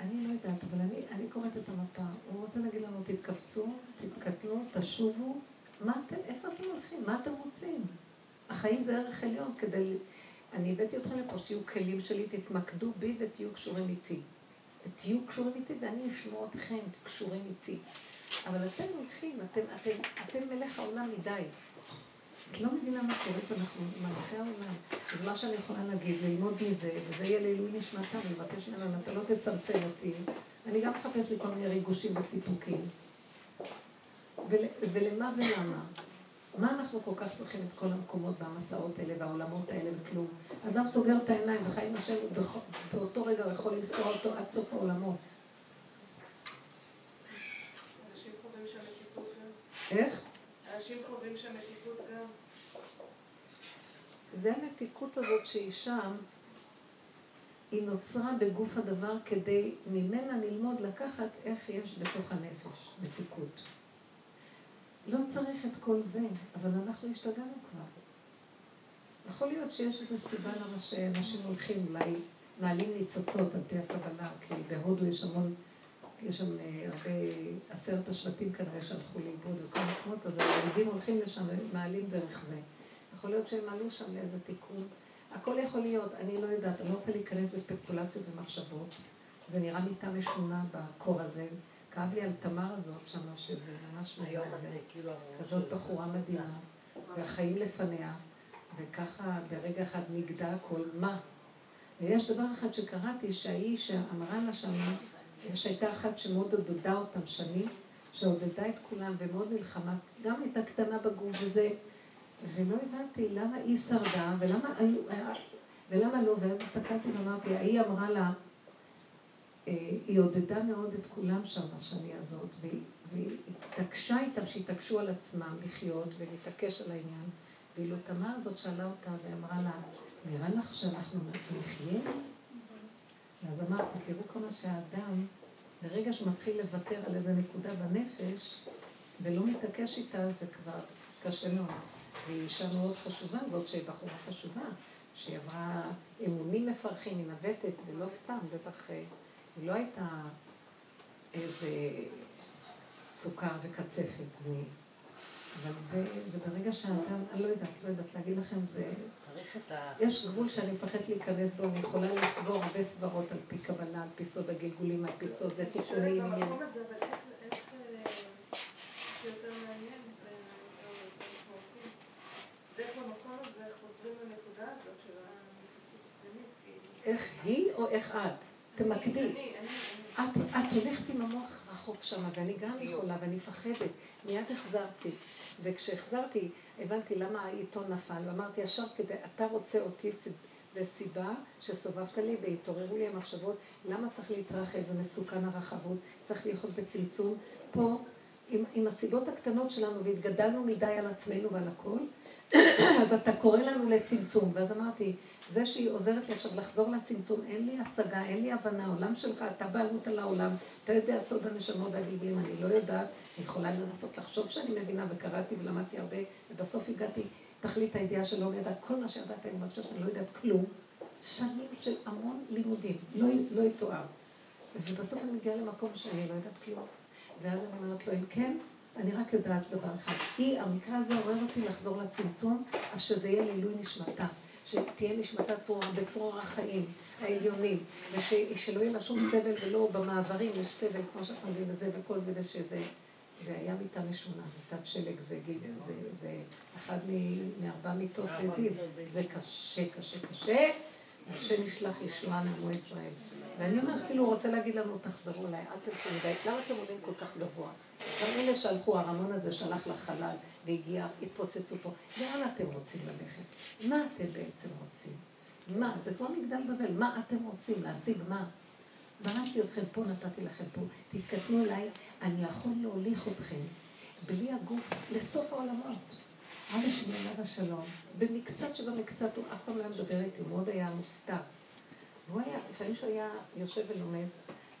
אני לא יודעת, אבל אני, אני קוראת את המפה. הוא רוצה להגיד לנו, תתכווצו, תתקטנו, תשובו. מה אתם, איפה אתם הולכים? מה אתם רוצים? החיים זה ערך עליון כדי... אני הבאתי אתכם לפה, שתהיו כלים שלי, תתמקדו בי ותהיו קשורים איתי. ותהיו קשורים איתי ואני אשמור אתכם קשורים איתי. אבל אתם הולכים, אתם, אתם, אתם מלך העולם מדי. את לא מבינה מה קורה פה, אנחנו מלכי העולם. אז מה שאני יכולה להגיד, ללמוד מזה, וזה יהיה לעילוי נשמתה, ולבקש ממנו, אתה לא תצמצם אותי. אני גם מחפש לי כל מיני ריגושים וסיפוקים. ול, ולמה ולמה? מה אנחנו כל כך צריכים את כל המקומות והמסעות האלה והעולמות האלה וכלום? אדם סוגר את העיניים וחי עם השם, באותו רגע הוא יכול לנסוע אותו עד סוף העולמות. איך? אנשים חווים שם מתיקות גם. זה המתיקות הזאת שהיא שם, היא נוצרה בגוף הדבר כדי ממנה ללמוד לקחת איך יש בתוך הנפש, מתיקות. לא צריך את כל זה, אבל אנחנו השתגענו כבר. יכול להיות שיש איזו סיבה למה שאנשים הולכים, אולי מעלים ניצוצות על פי הקבלה, כי בהודו יש המון, יש שם הרבה, עשרת השבטים כנראה שהלכו לאיבוד וכל המקומות, אז היהודים הולכים לשם ומעלים דרך זה. יכול להיות שהם עלו שם לאיזה תיקון. הכל יכול להיות, אני לא יודעת, אני לא רוצה להיכנס בספקולציות ומחשבות. זה נראה מיטה משונה בקור הזה. כאב לי על תמר הזאת שם, שזה ממש מזעזע. כזאת בחורה מדהימה, והחיים לפניה, וככה ברגע אחד נגדע הכל. מה? ויש דבר אחד שקראתי, שהאיש שאמרה לה שמה, שהייתה אחת שמאוד עודדה אותם שנים, שעודדה את כולם ומאוד נלחמה, גם הייתה קטנה בגוף וזה, ולא הבנתי למה היא שרדה ולמה, ולמה לא, ואז הסתכלתי ואמרתי, ההיא אמרה לה, היא עודדה מאוד את כולם שם בשני הזאת, והיא התעקשה איתם שיתעקשו על עצמם לחיות ולהתעקש על העניין. ואילו תמר הזאת שאלה אותה ואמרה לה, נראה לך שאנחנו נחיה? אז אמרתי, תראו כמה שהאדם, ברגע שהוא מתחיל לוותר על איזה נקודה בנפש, ולא מתעקש איתה, זה כבר קשה מאוד. והיא אישה מאוד חשובה, זאת שהיא בחורה חשובה, שהיא עברה אמונים מפרכים, היא נווטת, ולא סתם, בטח... היא לא הייתה איזה סוכר וקצפת, אני... אבל זה, זה ברגע שהאדם, אני לא יודעת, לא יודעת להגיד לכם, זה... צריך את ה... יש גבול שאני מפחדת להיכנס בו, אני יכולה לסבור הרבה סברות על פי קבלה, על פי סוד הגלגולים, על פי סוד זה תיקונים, עניין. זה איך היא או איך את? תמקדי. את, את הולכת עם המוח רחוק שם, ואני גם יכולה, ואני מפחדת. מיד החזרתי. וכשהחזרתי, הבנתי למה העיתון נפל, ואמרתי ישר כדי, אתה רוצה אותי, זה סיבה שסובבת לי והתעוררו לי המחשבות, למה צריך להתרחב, זה מסוכן הרחבות, צריך לאכול בצמצום. פה, עם, עם הסיבות הקטנות שלנו, והתגדלנו מדי על עצמנו ועל הכל, אז אתה קורא לנו לצמצום. ואז אמרתי, זה שהיא עוזרת לי עכשיו לחזור לצמצום, אין לי השגה, אין לי הבנה, העולם שלך, אתה בעלות על העולם, אתה יודע סוד הנשמות והגלגולים, אני לא יודעת, אני יכולה לנסות לחשוב שאני מבינה, וקראתי ולמדתי הרבה, ובסוף הגעתי, תכלית הידיעה שלא ידעת, כל מה שידעתי, אני מרגישה שאני לא יודעת כלום. שנים של המון לימודים, לא, לא יתואר. ובסוף אני מגיעה למקום שאני לא יודעת כלום. ואז אני אומרת לו, אם כן, אני רק יודעת דבר אחד. היא, המקרה הזה עורר אותי לחזור לצמצום, אז שזה יהיה לעילוי נשמתה. שתהיה נשמתה צרורה, בצרור החיים העליונים, ושלא יהיה לה שום סבל ולא במעברים יש סבל, כמו שאנחנו מבינים את זה וכל זה, ושזה... זה היה מיטה משונה, מיטת שלג, זה, גיל, זה, זה אחד מארבע מיטות לדין, זה קשה, קשה, קשה, השם ישלח ישועה לעמו ישראל. ואני אומרת, כאילו, הוא רוצה להגיד לנו, תחזרו אליי, אל תלכו מדי, למה אתם עולים כל כך גבוה? גם אלה שהלכו, הרמון הזה שלח לחלל והגיע, התפוצצו פה. לאן אתם רוצים ללכת? מה אתם בעצם רוצים? מה? זה כמו מגדל בבל, מה אתם רוצים? להשיג מה? בראתי אתכם פה, נתתי לכם פה. תתקדמו אליי, אני יכול להוליך אתכם בלי הגוף לסוף העולמות. אבא שלי עליו השלום, במקצת שבמקצת הוא אף פעם לא מדבר איתי, הוא מאוד היה מוסתר. והוא היה, לפעמים שהוא היה יושב ולומד,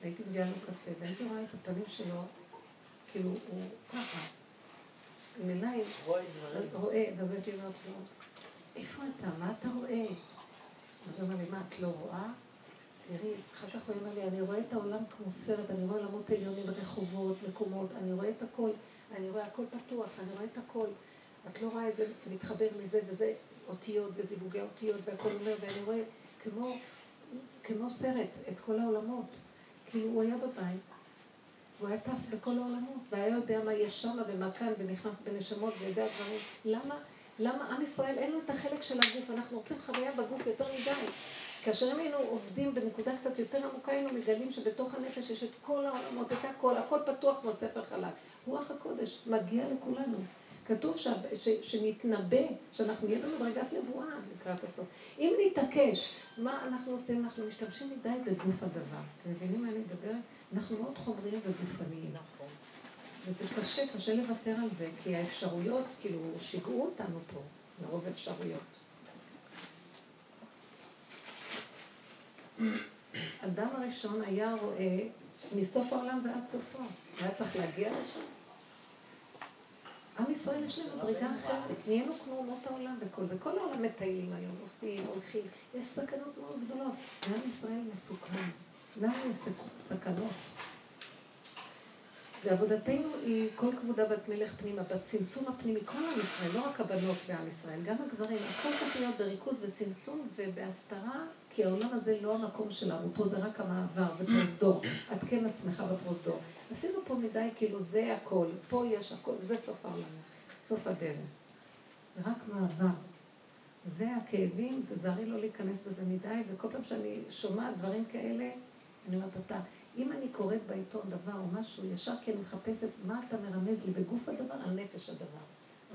והייתי מביאה לו קפה, והייתי רואה את הפנים שלו, כאילו, הוא ככה, עם עיניים, רואה, ואז הייתי אומרת לו, איפה אתה? מה אתה רואה? אז הוא אומר לי, מה, את לא רואה? תראי, אחר כך הוא אומר לי, אני רואה את העולם כמו סרט, אני רואה עולמות עליונים, רחובות, מקומות, אני רואה את הכל, אני רואה הכל פתוח, אני רואה את הכל. את לא רואה את זה מתחבר מזה וזה, אותיות וזיווגי אותיות והכל אומר, ואני רואה כמו כמו סרט, את כל העולמות. כאילו הוא היה בבית, הוא היה טס בכל העולמות, והיה יודע מה יש שם ומה כאן, ונכנס בנשמות ויודע דברים. למה? למה עם ישראל אין לו את החלק של הגוף? אנחנו רוצים חוויה בגוף יותר מדי. כאשר אם היינו עובדים בנקודה קצת יותר עמוקה, היינו מגלים שבתוך הנפש יש את כל העולמות, את הכל, הכל פתוח כמו ספר חלק. רוח הקודש מגיע לכולנו. כתוב ש... ש... שנתנבא, שאנחנו נהיה במדרגת נבואה לקראת הסוף. אם נתעקש, מה אנחנו עושים? אנחנו משתמשים מדי בגוף הדבר. אתם מבינים מה אני מדברת? אנחנו מאוד חומריים וגופניים. נכון. וזה קשה, קשה לוותר על זה, כי האפשרויות, כאילו, שיגעו אותנו פה, מרוב אפשרויות. אדם הראשון היה רואה מסוף העולם ועד סופו. היה צריך להגיע לשם. עם ישראל יש להם מדרגה אחרת, נהיינו כמו אומות העולם וכל זה. כל העולם מטיילים היום, עושים, הולכים. יש סכנות מאוד גדולות. ועם ישראל מסוכן. למה יש סכנות? ועבודתנו היא כל כבודה בת מלך פנימה, בצמצום הפנימי, כל עם ישראל, לא רק הבנות בעם ישראל, גם הגברים, הכל צריך להיות בריכוז וצמצום ובהסתרה, כי העולם הזה לא המקום שלנו, פה זה רק המעבר, זה פרוזדור, עדכן עצמך בפרוזדור. עשינו פה מדי, כאילו זה הכל, פה יש הכל, זה סוף העולם, סוף הדרך. רק מעבר. זה הכאבים, תזהרי לא להיכנס בזה מדי, וכל פעם שאני שומעת דברים כאלה, אני אומרת, אתה, אם אני קוראת בעיתון דבר או משהו, ישר כי אני מחפשת מה אתה מרמז לי בגוף הדבר, על נפש הדבר.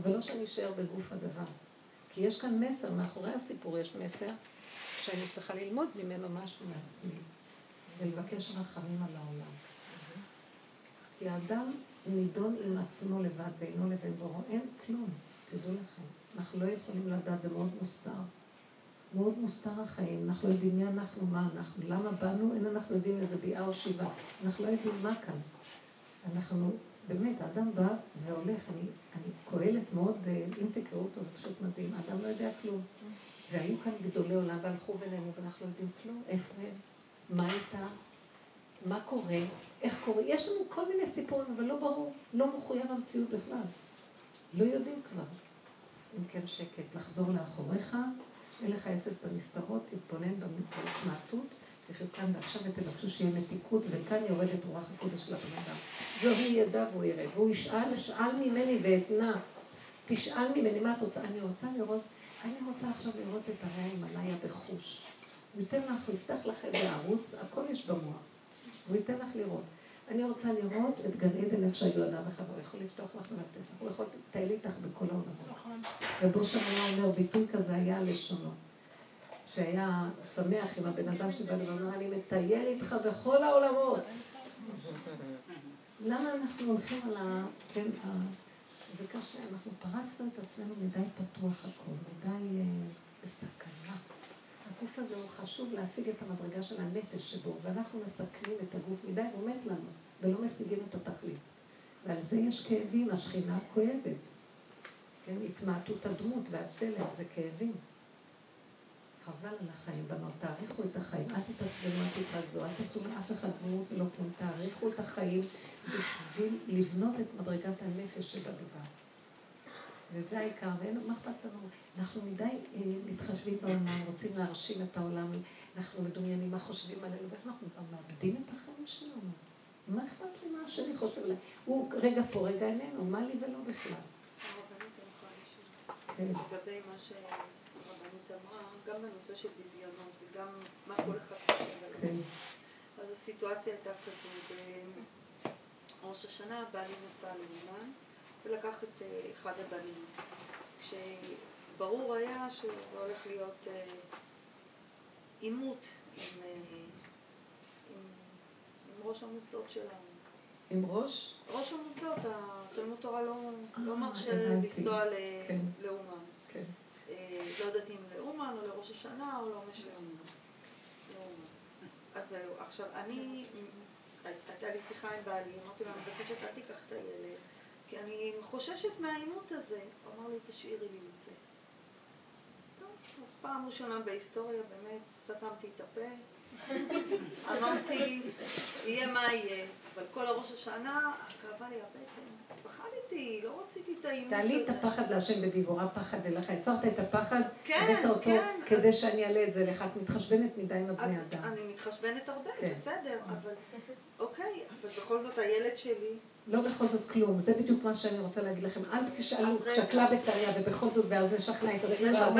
אבל לא שאני אשאר בגוף הדבר. כי יש כאן מסר, מאחורי הסיפור יש מסר, שאני צריכה ללמוד ממנו משהו מעצמי, ולבקש רחמים על העולם. כי האדם נידון עם עצמו לבד, בינו לבין בורו, אין כלום, תדעו לכם. אנחנו לא יכולים לדעת, זה מאוד מוסתר. מאוד מוסתר החיים, אנחנו יודעים מי אנחנו, מה אנחנו, למה באנו, אין אנחנו יודעים איזה ביאה או שיבה, אנחנו לא יודעים מה כאן. אנחנו, באמת, האדם בא והולך, אני, אני קהלת מאוד, אה, אם תקראו אותו זה פשוט מדהים, האדם לא יודע כלום. והיו כאן גדולי עולם והלכו בינינו ואנחנו לא יודעים כלום, איפה הם, מה איתם, מה קורה, איך קורה, יש לנו כל מיני סיפורים, אבל לא ברור, לא מחויב המציאות בכלל. לא יודעים כבר. אם כן שקט, לחזור לאחוריך, אין לך עסק בנסתרות, תתבונן בהתמעטות, תחיו כאן ועכשיו ותבקשו שיהיה מתיקות, וכאן יורדת רוח הקודש לבן אדם. והוא ידע והוא יראה, והוא ישאל, שאל ממני ואתנה. תשאל ממני מה את רוצה. אני רוצה לראות, אני רוצה עכשיו לראות את הרי ההימאליה בחוש. הוא ייתן לך, הוא יפתח לך איזה ערוץ, הכל יש במוח. הוא ייתן לך לראות. אני רוצה לראות את גן עדן איך שהיו אדם וחבר, הוא יכול לפתוח לך ולתת לך, הוא יכול לטייל איתך בכל העולמות. נכון. ובושם היה אומר, ביטוי כזה היה לשונו. שהיה שמח עם הבן אדם שבא ואמר, אני מטייל איתך בכל העולמות. למה אנחנו הולכים על ה... כן, ה... זה קשה, אנחנו פרסנו את עצמנו מדי פתוח הכל, מדי uh, בסכנה. הגוף הזה הוא חשוב להשיג את המדרגה של הנפש שבו, ואנחנו מסכנים את הגוף מדי, הוא מת לנו, ולא משיגים את התכלית. ועל זה יש כאבים, השכינה כואבת. כן, התמעטות הדמות והצלם זה כאבים. חבל על החיים, בנות, תאריכו את החיים, אל תתעצבנו, אל תתרגזו, אל תעשו מאף אחד דמות ולא כלום, תאריכו את החיים בשביל לבנות את מדרגת הנפש שבדבר. וזה העיקר, ואין, מה אכפת לנו? אנחנו מדי אה, מתחשבים בעולם, רוצים להרשים את העולם, אנחנו מדומיינים מה חושבים עלינו, ואנחנו גם מאבדים את החיים שלנו. מה אכפת לי מה השני חושב עליי? הוא רגע פה, רגע איננו, מה לי ולא בכלל. כן. לגבי מה שהרבנית אמרה, גם בנושא של ביזיונות וגם מה כל אחד חושב עליו. כן. אז הסיטואציה הייתה כזו, בראש השנה בעלי נסע לאומן ולקח את אה, אחד הבנים. כשברור היה שזה הולך להיות אה, עימות עם, אה, עם, עם ראש המוסדות שלנו. עם ראש? ראש המוסדות, התלמוד תורה לא, לא מרשה לנסוע כן. לאומן. כן. לא יודעת אם לאומן או לראש השנה או לא משנה. אז זהו, עכשיו אני, הייתה לי שיחה עם בעלי, אמרתי לו, אני מבקשת אל תיקח את הילד, כי אני חוששת מהעימות הזה. הוא אמר לי, תשאירי לי את זה. טוב, אז פעם ראשונה בהיסטוריה באמת סתמתי את הפה. אמרתי, יהיה מה יהיה. אבל כל הראש השנה, כאבה לי הבטן. פחדתי, לא רציתי את האימון תעלי את הפחד להשם בדיבורה פחד אליך. עצרת את הפחד, כן, הבאת אותו כן. כדי שאני אעלה את זה לך. את מתחשבנת מדי עם הבני אדם. אני מתחשבנת הרבה, כן. בסדר, אבל אוקיי, אבל בכל זאת הילד שלי... לא בכל זאת כלום, זה בדיוק מה שאני רוצה להגיד לכם. אל תשאלו, שקלה וטריה, ובכל זאת, ואז זה שכנע את עצמנו.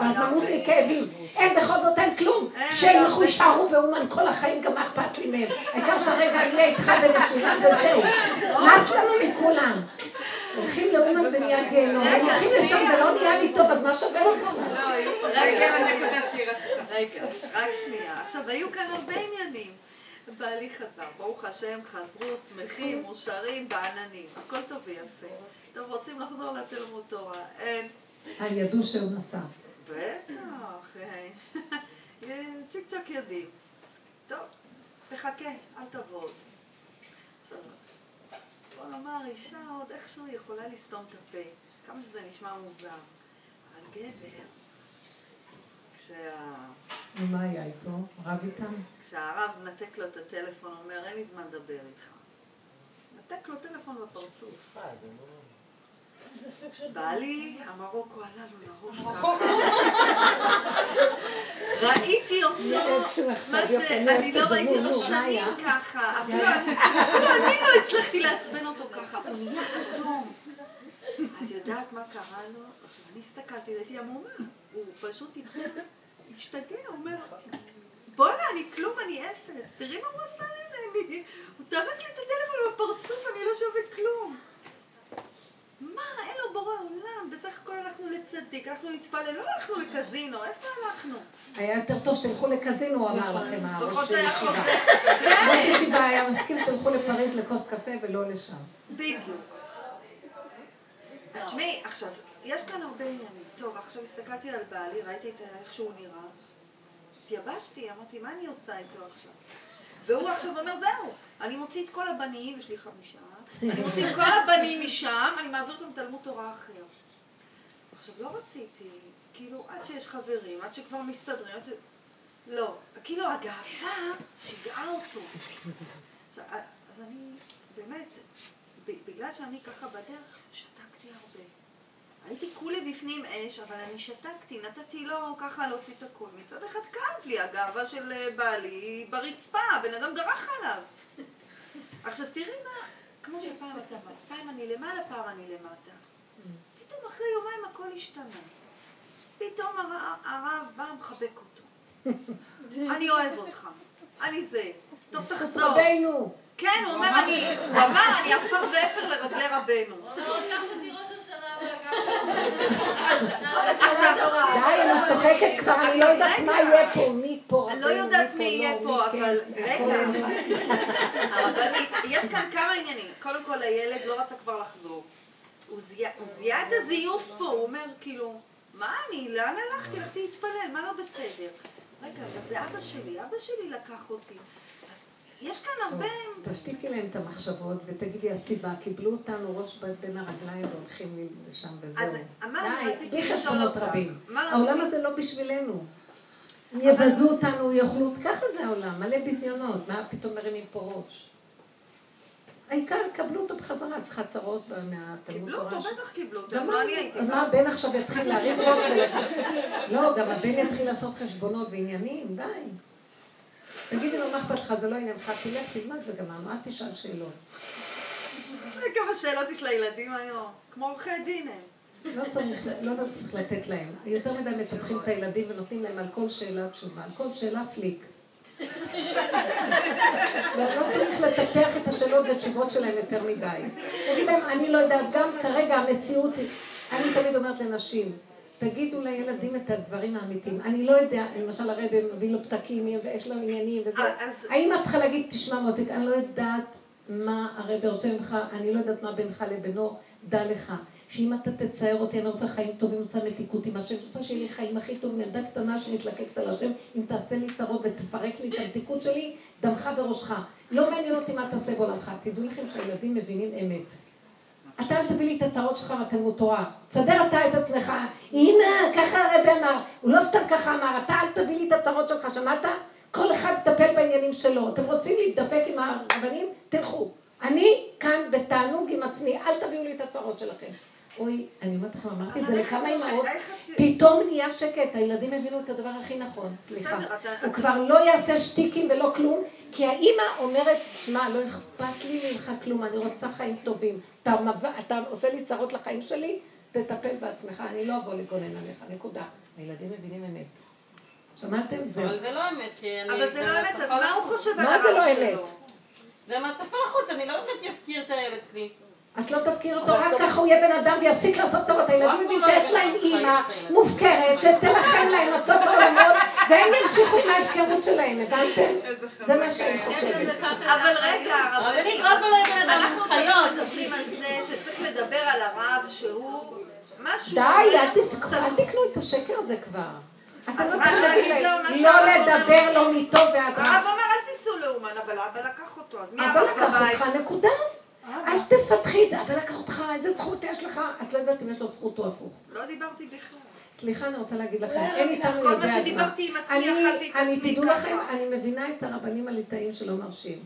ואז נמות מכאבים. אין, בכל זאת אין כלום. שילכו, יישארו באומן כל החיים, גם מה אכפת לי מהם. העיקר שהרגע יהיה איתך בנשימה וזהו. נס לנו מכולם. הולכים לאומן ונהיה גיהנום, הם הולכים לשם ולא נהיה לי טוב, אז מה שווה לך? לא, רגע, הנקודה שהיא רצתה. רגע, רק שנייה. עכשיו, היו כאן הרבה עניינים. בעלי חזר, ברוך השם, חזרו, שמחים, מאושרים, בעננים, הכל טוב ויפה. טוב, רוצים לחזור לתלמוד תורה, אין. הם ידעו שהוא נסע. בטח, אה, צ'יק צ'ק יודעים. טוב, תחכה, אל תבוא עכשיו, בוא נאמר, אישה עוד איכשהו יכולה לסתום את הפה, כמה שזה נשמע מוזר. אבל גבר... כשה... ומה היה איתו? רב איתם? כשהרב נתק לו את הטלפון, הוא אומר, אין לי זמן לדבר איתך. נתק לו טלפון בפרצוף. בעלי, המרוקו עלה לו לראש ככה. ראיתי אותו, מה שאני לא ראיתי אותו שנים ככה. אפילו אני לא הצלחתי לעצבן אותו ככה. הוא נהיה אדום. את יודעת מה קרה לו? עכשיו, אני הסתכלתי, ראיתי המומה. הוא פשוט השתגע, הוא אומר, בואנה, אני כלום, אני אפס, תראי מה הוא עשה ממני, הוא טרק לי את הטלפון בפרצוף, אני לא שווה כלום. מה, אין לו בורא עולם, בסך הכל הלכנו לצדיק, הלכנו להתפלל, לא הלכנו לקזינו, איפה הלכנו? היה יותר טוב שתלכו לקזינו, אמר נכון. לכם, הראש ישיבה. ראש ישיבה היה מסכים שתלכו לפריז לכוס קפה ולא לשם. בדיוק. תשמעי, עכשיו, יש כאן הרבה עניינים. טוב, עכשיו הסתכלתי על בעלי, ראיתי איך שהוא נראה. התייבשתי, אמרתי, מה אני עושה איתו עכשיו? והוא עכשיו אומר, זהו, אני מוציא את כל הבנים, יש לי חמישה, אני מוציא כל הבנים משם, אני מעביר אותם תלמוד תורה אחר. עכשיו, לא רציתי, כאילו, עד שיש חברים, עד שכבר מסתדרים, עד ש... לא, כאילו הגאווה שיגעה אותו. עכשיו, אז אני, באמת, בגלל שאני ככה בדרך, שתקתי הרבה. הייתי כולי בפנים אש, אבל אני שתקתי, נתתי לו ככה להוציא את הכול. מצד אחד כאב לי, הגאווה של אה, בעלי ברצפה, בן אדם דרך עליו. עכשיו תראי מה, כמו שפעם את אמרת, פעם אני למעלה, פעם אני למטה. פתאום אחרי יומיים הכל השתנה. פתאום הרב בא מחבק אותו. אני אוהב אותך. אני זה. טוב, תחזור. רבנו. כן, הוא אומר, אני, הוא אמר, אני עפר ואפר לרגלי רבנו. עכשיו, די, אני צוחקת כבר, אני לא יודעת מה יהיה פה, מי פה, אני לא יודעת מי יהיה פה, אבל רגע, יש כאן כמה עניינים. קודם כל, הילד לא רצה כבר לחזור. הוא זיהה את הזיוף פה, הוא אומר, כאילו, מה אני? לאן הלכתי? לך להתפלל, מה לא בסדר? רגע, אבל זה אבא שלי, אבא שלי לקח אותי. יש כאן הרבה... תשתיקי להם את המחשבות ותגידי הסיבה, קיבלו אותנו ראש בין הרגליים והולכים לשם וזהו. אז די, רציתי בלי לשאול חשבונות אותך, רבים. מה העולם רציתי- הזה לא בשבילנו. הם יבזו אותנו, יאכלו, ככה זה העולם, מלא ביזיונות, מה פתאום מרימים פה ראש? העיקר, קבלו אותו בחזרה, צריכה צרות מהתלמוד קיבלו תורה. אותו, ש- בטח קיבלו אותו, לא אני, הייתי. אז מה הבן עכשיו יתחיל להרים ראש? לא, גם הבן יתחיל לעשות חשבונות ועניינים, די. תגידי לו, מה אכפת לך, זה לא עניינך, תלך, תלמד וגמרנו, אל תשאל שאלות. כמה שאלות יש לילדים היום, כמו עורכי דין הם. לא צריך, לא צריך לתת להם. יותר מדי מפתחים את הילדים ונותנים להם על כל שאלה תשובה. על כל שאלה פליק. ולא צריך לטפח את השאלות והתשובות שלהם יותר מדי. תגיד להם, אני לא יודעת, גם כרגע המציאות היא... אני תמיד אומרת לנשים, תגידו לילדים את הדברים האמיתיים. אני לא יודע, למשל הרב מביא לו פתקים ויש לו עניינים וזה. אה, האם את צריכה להגיד, תשמע מותק, אני לא יודעת מה הרב רוצה ממך, אני לא יודעת מה בינך לבינו, דע לך. שאם אתה תצייר אותי, אני רוצה חיים טובים, רוצה מתיקות עם השם, רוצה שיהיה לי חיים הכי טובים, ילדה קטנה שמתלקקת על השם, אם תעשה לי צרות ותפרק לי את המתיקות שלי, דמך בראשך. לא מעניין אותי מה תעשה בעולמך. תדעו לכם שהילדים מבינים אמת. אתה אל תביא לי את הצרות שלך מהתלמוד תורה. תסדר אתה את עצמך. הנה, ככה הרב אמר. הוא לא סתם ככה אמר, אתה אל תביא לי את הצרות שלך, שמעת? כל אחד יטפל בעניינים שלו. אתם רוצים להתדפק עם הרבנים? תלכו. אני כאן בתענוג עם עצמי, אל תביאו לי את הצרות שלכם. אוי, אני אומרת לכם, אמרתי את זה לכמה את- אמהות, פתאום נהיה שקט, הילדים הבינו את הדבר הכי נכון, סליחה. הוא כבר לא יעשה שטיקים ולא כלום, כי האימא אומרת, שמע, לא אכפת לי ממך כלום, אני רוצה חיים טובים. אתה, מב... אתה עושה לי צרות לחיים שלי, תטפל בעצמך, אני לא אבוא לגונן עליך, נקודה. הילדים מבינים אמת. שמעתם? זהו. אבל זה לא אמת, כי אני... אבל זה לא אמת, אז מה הוא. חושב על מה זה לא הרב אמת? שלו? זה מהשפה לחוץ, אני לא באמת אפקיר את הילד שלי. את לא תפקיר אותו, רק ככה הוא יהיה בן אדם ויפסיק לעשות צרות. הילדים לא יהיה להם אימא. מופקרת, שתלחם להם עד סוף העולמות, והם ימשיכו עם ההפקרות שלהם, הבנתם? זה מה שאני חושבת. אבל רגע, הרבנית עוד פעם לא יהיה בן אדם אנחנו חיות. מדברים על זה שצריך לדבר על הרב שהוא משהו... די, אל תקנו את השקר הזה כבר. אתם אז לא מה, צריכים לא לדבר? לא מטוב ועד רע. הרב אומר אל תיסעו לאומן, אבל אבא לקח אותו, אז מי אבא לקח? אותך, נקודה. אל תפתחי את זה, אבא לקח אותך, איזה זכות יש לך? את לא יודעת אם יש לו זכות או הפוך. לא דיברתי בכלל. סליחה, אני רוצה להגיד לכם, אין איתנו כל מה יודע מה. שדיברתי עם עצמי, אני- אכלתי את אני, עצמי תדעו ככה. לכם, אני מבינה את הרבנים הליטאים שלא מרשים.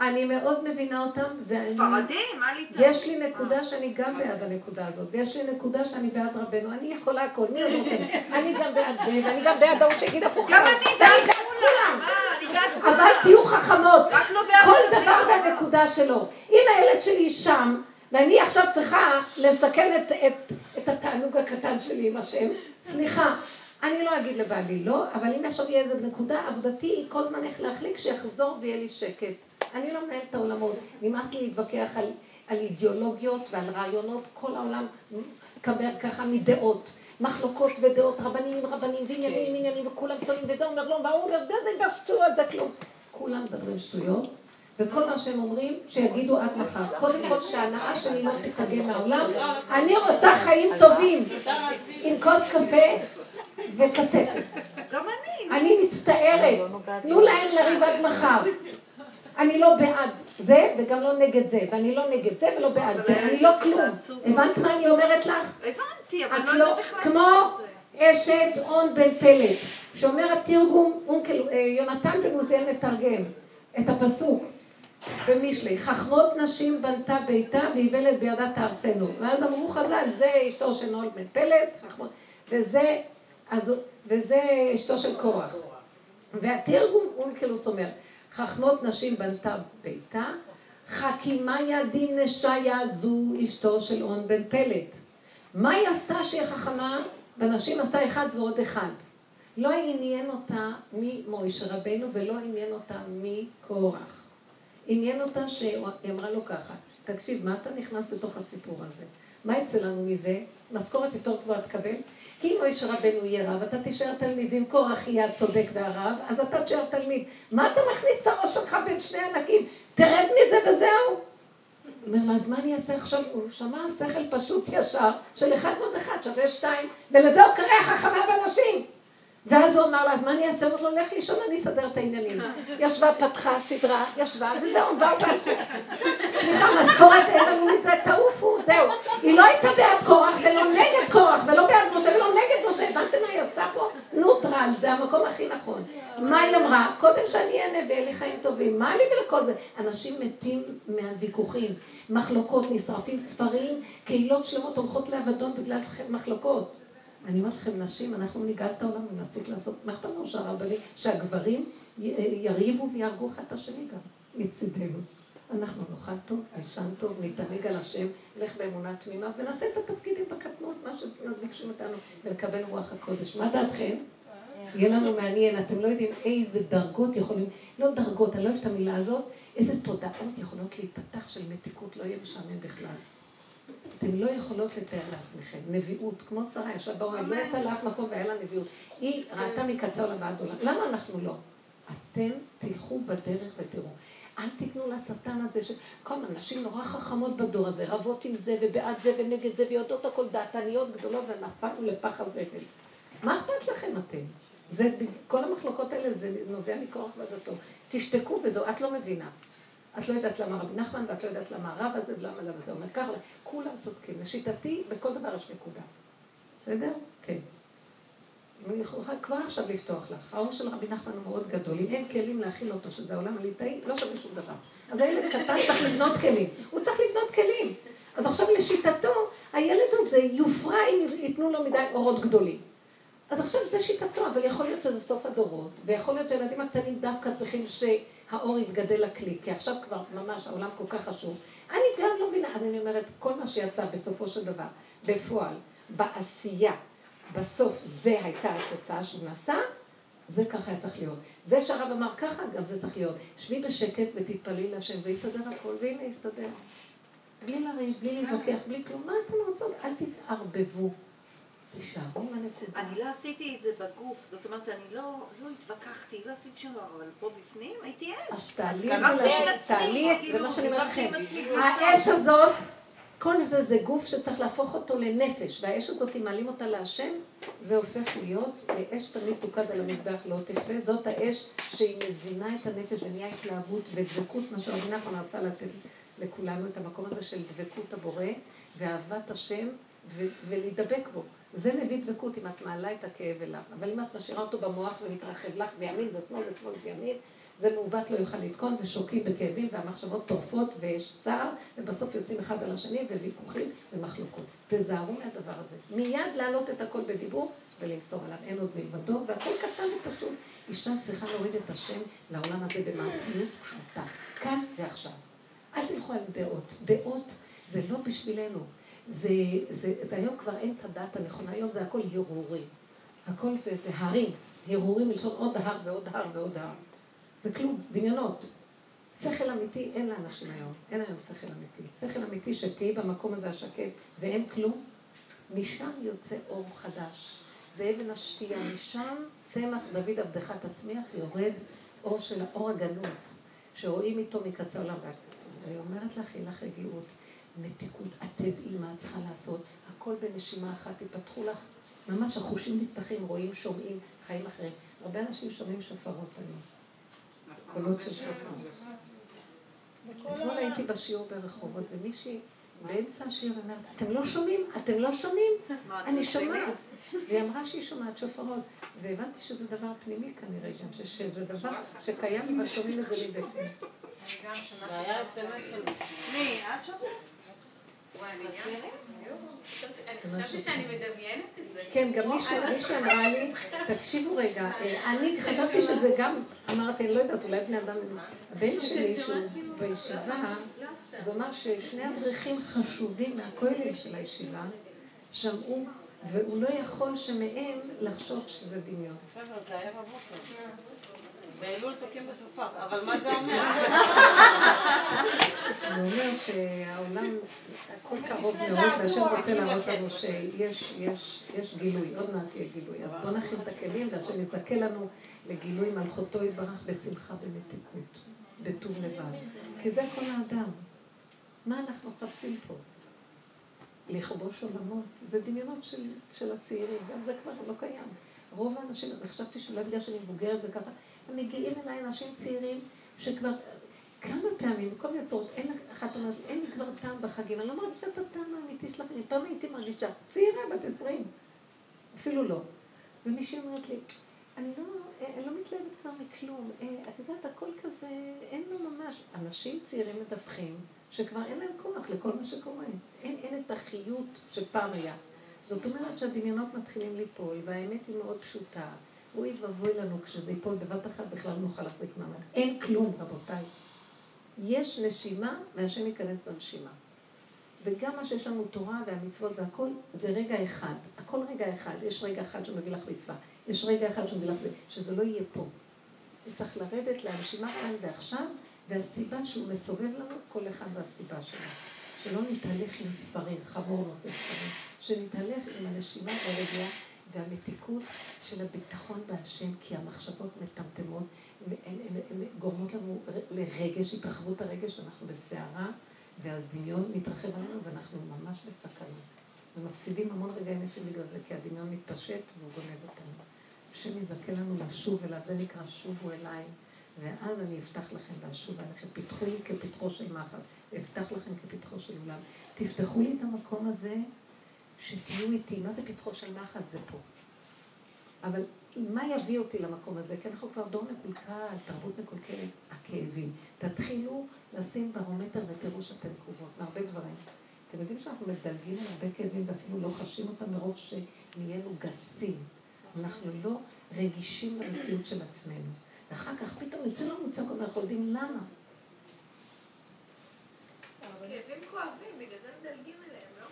אני מאוד מבינה אותם, ואני... ספרדים, מה? יש לי נקודה שאני גם בעד הנקודה הזאת, ויש לי נקודה שאני בעד רבנו, אני יכולה הכל, מי עוד רוצה? אני גם בעד זה, ואני גם בעד ההוא שיגיד הפוך. גם. אני בעד בעד כולם, מה? אני בעד אבל. תהיו חכמות. לא כל. דבר והנקודה שלו. אם הילד שלי שם, ואני עכשיו צריכה לסכן את, את, את התענוג הקטן שלי עם השם, סליחה, אני לא אגיד לבעלי לא, אבל אם עכשיו יהיה איזה נקודה, עבודתי היא כל הזמן איך להחליק שיחזור ויהיה לי שקט. אני לא מנהלת את העולמות, נמאס לי להתווכח על, על אידיאולוגיות ועל רעיונות, כל העולם מקבל ככה מדעות. מחלוקות ודעות, רבנים עם רבנים, ועניינים עם עניינים, וכולם שונאים, וזה אומר לא, והוא אומר, זה זה שטויות, זה כלום. כולם מדברים שטויות, וכל מה שהם אומרים, שיגידו עד מחר. קודם כל שההנאה שלי לא תתקדם מהעולם. אני רוצה חיים טובים, עם כוס קפה וקצפת. גם אני. אני מצטערת, תנו להם לריב עד מחר. אני לא בעד זה וגם לא נגד זה, ואני לא נגד זה ולא בעד זה, אני לא כלום. הבנת מה אני אומרת לך? הבנתי, אבל לא לא, יודעת איך כמו לעשות את זה. אשת און בן פלט, שאומר התרגום, אונקל, אה, יונתן בן עוזיאל מתרגם את הפסוק במשלי, חכמות נשים בנתה ביתה ואיוולת בידה תהרסנו. ואז אמרו חז"ל, זה אשתו של און בן פלט, חכמות, וזה, אז, וזה אשתו של קורח. והתרגום אונקלוס אומר, חכמות נשים בנתה ביתה, חכימיה דין נשיה זו אשתו של און בן פלט. מה היא עשתה שהיא חכמה? בנשים עשתה אחד ועוד אחד. לא עניין אותה ממוישה רבנו ולא עניין אותה מקורח. עניין אותה שהיא אמרה לו ככה, תקשיב, מה אתה נכנס בתוך הסיפור הזה? מה יצא לנו מזה? משכורת יותר גבוהה תקבל? כי אם מוישה רבנו יהיה רב, אתה תישאר תלמיד, ואם קורח יהיה הצודק והרב, אז אתה תישאר תלמיד. מה אתה מכניס את הראש שלך בין שני ענקים? תרד מזה וזהו. אומר לה, אז מה אני אעשה עכשיו? הוא שמע שכל פשוט ישר של אחד ועוד אחד שווה שתיים, ולזה הוא קרא חכמה בנשים. ואז הוא אמר לה, אז מה אני אעשה? אומר לו, לך לישון, אני אסדר את העניינים. ישבה, פתחה, סדרה, ישבה, וזהו, באו והלכו. סליחה, משכורת אין לנו מזה, תעופו, זהו. היא לא הייתה בעד קורח ולא נגד קורח ולא בעד משה ולא נגד משה. הבנתם מה היא עשתה פה? נוטרל, זה המקום הכי נכון. מה היא אמרה? קודם שאני אענה ויהיה לי חיים טובים. מה לי ולכל זה? אנשים מתים מהוויכוחים, מחלוקות, נשרפים ספרים, קהילות שלמות הולכות לאבדון בגלל מחלוקות. אני אומרת לכם, נשים, אנחנו ניגע את העולם ונפסיק לעשות, מה אכפת לנו שהרבנים, שהגברים יריבו ויהרגו אחד את השני גם, מצידנו. אנחנו נאכל טוב, נישן טוב, נתענג על השם, נלך באמונה תמימה ונעשה את התפקידים בקטנות, מה שביקשו אותנו, ולקבל רוח הקודש. מה דעתכם? יהיה לנו מעניין, אתם לא יודעים איזה דרגות יכולים, לא דרגות, אני לא אוהבת את המילה הזאת, איזה תודעות יכולות להיפתח של מתיקות, לא יהיה משעמם בכלל. אתם לא יכולות לתאר לעצמכם. נביאות, כמו שרה ישבה באוהל, לא יצא לאף מקום והיה לה נביאות. היא ראתה מקצה עולם ועד עולם. למה אנחנו לא? אתם תלכו בדרך ותראו. אל תיתנו לשטן הזה, שכל הנשים נורא חכמות בדור הזה, רבות עם זה ובעד זה ונגד זה ויודעות הכל דעתניות גדולות ונפלנו לפח הזבל. מה אכפת לכם אתם? זה, כל המחלוקות האלה זה נובע מכורח ועדתו. תשתקו וזהו, את לא מבינה. את לא יודעת למה רבי נחמן ואת לא יודעת למה הרב הזה ולמה למה זה אומר ככה, כולם צודקים. לשיטתי, בכל דבר יש נקודה. בסדר? כן. אני יכולה כבר עכשיו לפתוח לך. האור של רבי נחמן הוא מאוד גדול. אם אין כלים להכיל אותו, שזה העולם הליטאי, לא שווה שום דבר. אז הילד קטן צריך לבנות כלים. הוא צריך לבנות כלים. אז עכשיו לשיטתו, הילד הזה יופרע אם ייתנו לו מדי אורות גדולים. אז עכשיו זה שיטתו, אבל יכול להיות שזה סוף הדורות, ויכול להיות שהילדים הקטנים דווקא צריכים ש... האור יתגדל לכלי, כי עכשיו כבר ממש העולם כל כך חשוב. אני גם לא מבינה, אז אני אומרת, כל מה שיצא בסופו של דבר, בפועל, בעשייה, בסוף זה הייתה התוצאה שהוא נשא, זה ככה היה צריך להיות. זה שהרב אמר ככה, גם זה צריך להיות. שבי בשקט ותתפלאי להשם ויסדר הכל, והנה יסתדר. בלי לריב, בלי להתווכח, בלי כלום. מה אתם רוצות? אל תתערבבו. אני לא עשיתי את זה בגוף, זאת אומרת, אני לא, לא התווכחתי, לא עשיתי שום דבר, אבל פה בפנים הייתי אש. אז תעלי את זה תעלי כאילו, זה מה שאני אומרת לכם. האש הזאת, כל זה זה גוף שצריך להפוך אותו לנפש, והאש הזאת, אם מעלים אותה להשם, זה הופך להיות אש תמיד תוקד על המזבח לא תכבה, זאת האש שהיא מזינה את הנפש ונהיה התלהבות ודבקות, מה שרבי נחמן רצה לתת לכולנו את המקום הזה של דבקות הבורא ואהבת השם ולהידבק בו. זה מביא דבקות אם את מעלה את הכאב אליו. אבל אם את משאירה אותו במוח ומתרחב לך, וימין זה שמאל ושמאל זה ימין, זה מעוות לא יוכל לתקון ושוקעים בכאבים והמחשבות טורפות ויש צער, ובסוף יוצאים אחד על השני וויכוחים ומחלוקות. תזהרו מהדבר הזה. מיד להעלות את הכל בדיבור ולמסור עליו. אין עוד מלבדו, והכל קטן ופשוט. אישה צריכה להוריד את השם לעולם הזה במעשיות פשוטה. כאן ועכשיו. אל תלכו על דעות. דעות זה לא בשבילנו. זה, זה, זה היום כבר אין את הדעת הנכונה, היום זה הכל הרהורים. הכל זה, זה הרים, הרהורים מלשון עוד הר ועוד הר ועוד הר. זה כלום, דמיונות. שכל אמיתי אין לאנשים היום, אין היום שכל אמיתי. שכל אמיתי שתהיי במקום הזה השקט ואין כלום, משם יוצא אור חדש. זה אבן השתייה, משם צמח דוד עבדך תצמיח, יורד אור של האור הגנוז, שרואים איתו מקצה עולם ועד קצה. אומרת לך, יהיה לך רגיעות. מתיקות, את תדעי את צריכה לעשות, הכל בנשימה אחת, יפתחו לך, ממש החושים נפתחים, רואים, שומעים, חיים אחרים. הרבה אנשים שומעים שופרות היום, קולות של שופרות. אתמול הייתי בשיעור ברחובות, ומישהי באמצע השיעור אומרת, אתם לא שומעים? אתם לא שומעים? אני שומעת. והיא אמרה שהיא שומעת שופרות, והבנתי שזה דבר פנימי כנראה גם, שזה דבר שקיים ושומעים את זה לידי זה היה אס.אם.אס של... מי? את שומעת? חשבתי שאני מדמיינת את זה. כן, גם מישהי אמרה לי, תקשיבו רגע, אה, אני חשבתי שזה גם, אמרתי, אני לא יודעת, אולי בני אדם, הבן שלי שהוא בישיבה, זה אומר ששני אברכים חשובים מהכוללים של הישיבה, שמעו, והוא לא יכול שמהם לחשוב שזה דמיון. בסדר, זה היה בבוקר. באלול תוקעים בשופר, אבל מה זה אומר? זה אומר שהעולם הכל קרוב מאוד, והשם רוצה להראות לנו שיש גילוי, עוד מעט יהיה גילוי. אז בואו נכין את הכלים, והשם יזכה לנו לגילוי מלכותו יתברך בשמחה במתיקות, בטוב לבד. כי זה כל האדם. מה אנחנו מחפשים פה? לכבוש עולמות. זה דמיונות של, של הצעירים, גם זה כבר לא קיים. רוב האנשים, אני חשבתי שאולי בגלל שאני מבוגרת זה ככה, מגיעים אליי אנשים צעירים שכבר כמה פעמים, בכל מיני צורות, אין אחת אומרת, אין לי כבר טעם בחגים, אני לא מרגישה את הטעם האמיתי שלכם, פעם הייתי מרגישה, צעירה, בת עשרים, אפילו לא. ומישהי אומרת לי, אני לא, אני לא מתלהבת כבר מכלום, אה, את יודעת, הכל כזה, אין לו ממש, אנשים צעירים מדווחים שכבר אין להם כוח לכל מה שקורה, אין, אין את החיות שפעם היה. זאת אומרת שהדמיונות מתחילים ליפול, והאמת היא מאוד פשוטה. אוי ואבוי לנו כשזה ייפול בבת אחת בכלל נוכל להחזיק מעמד. אין כלום, רבותיי. יש נשימה, והשם ייכנס בנשימה. וגם מה שיש לנו תורה והמצוות והכל, זה רגע אחד. הכל רגע אחד. יש רגע אחד שהוא מביא לך מצווה. יש רגע אחד שהוא מביא לך זה. שזה לא יהיה פה. צריך לרדת לנשימה כאן ועכשיו, והסיבה שהוא מסובב לנו, כל אחד והסיבה שלו. שלא נתהלך עם ספרים, חמור נושא ספרים. שנתהלך עם הנשימה והרגיעה והמתיקות של הביטחון בהשם, כי המחשבות מטמטמות, הן גורמות לנו לרגש, התרחבות הרגש, ואנחנו בסערה, והדמיון מתרחב עלינו, ואנחנו ממש בסכנה. ומפסידים המון רגעים יפים בגלל זה, כי הדמיון מתפשט והוא גונב אותנו. השם יזכה לנו לשוב אליו, זה נקרא שובו אליי, ואז אני אפתח לכם ואשוב אליכם. פיתחו לי כפתחו של מחט, אפתח לכם כפתחו של עולם. תפתחו לי את המקום הזה, שתהיו איתי. מה זה פתחו של מחט? זה פה. אבל מה יביא אותי למקום הזה? כי אנחנו כבר דור מקולקל, תרבות מקולקלת, הכאבים. תתחילו לשים ברומטר ותראו שאתם תגובות מהרבה דברים. אתם יודעים שאנחנו מדלגים על הרבה כאבים ואפילו לא חשים אותם מרוב שנהיינו גסים. אנחנו לא רגישים למציאות של עצמנו. ואחר כך פתאום יוצא לנו צעקות, אנחנו יודעים למה. כאבים כואבים, בגלל זה מדלגים עליהם, לא?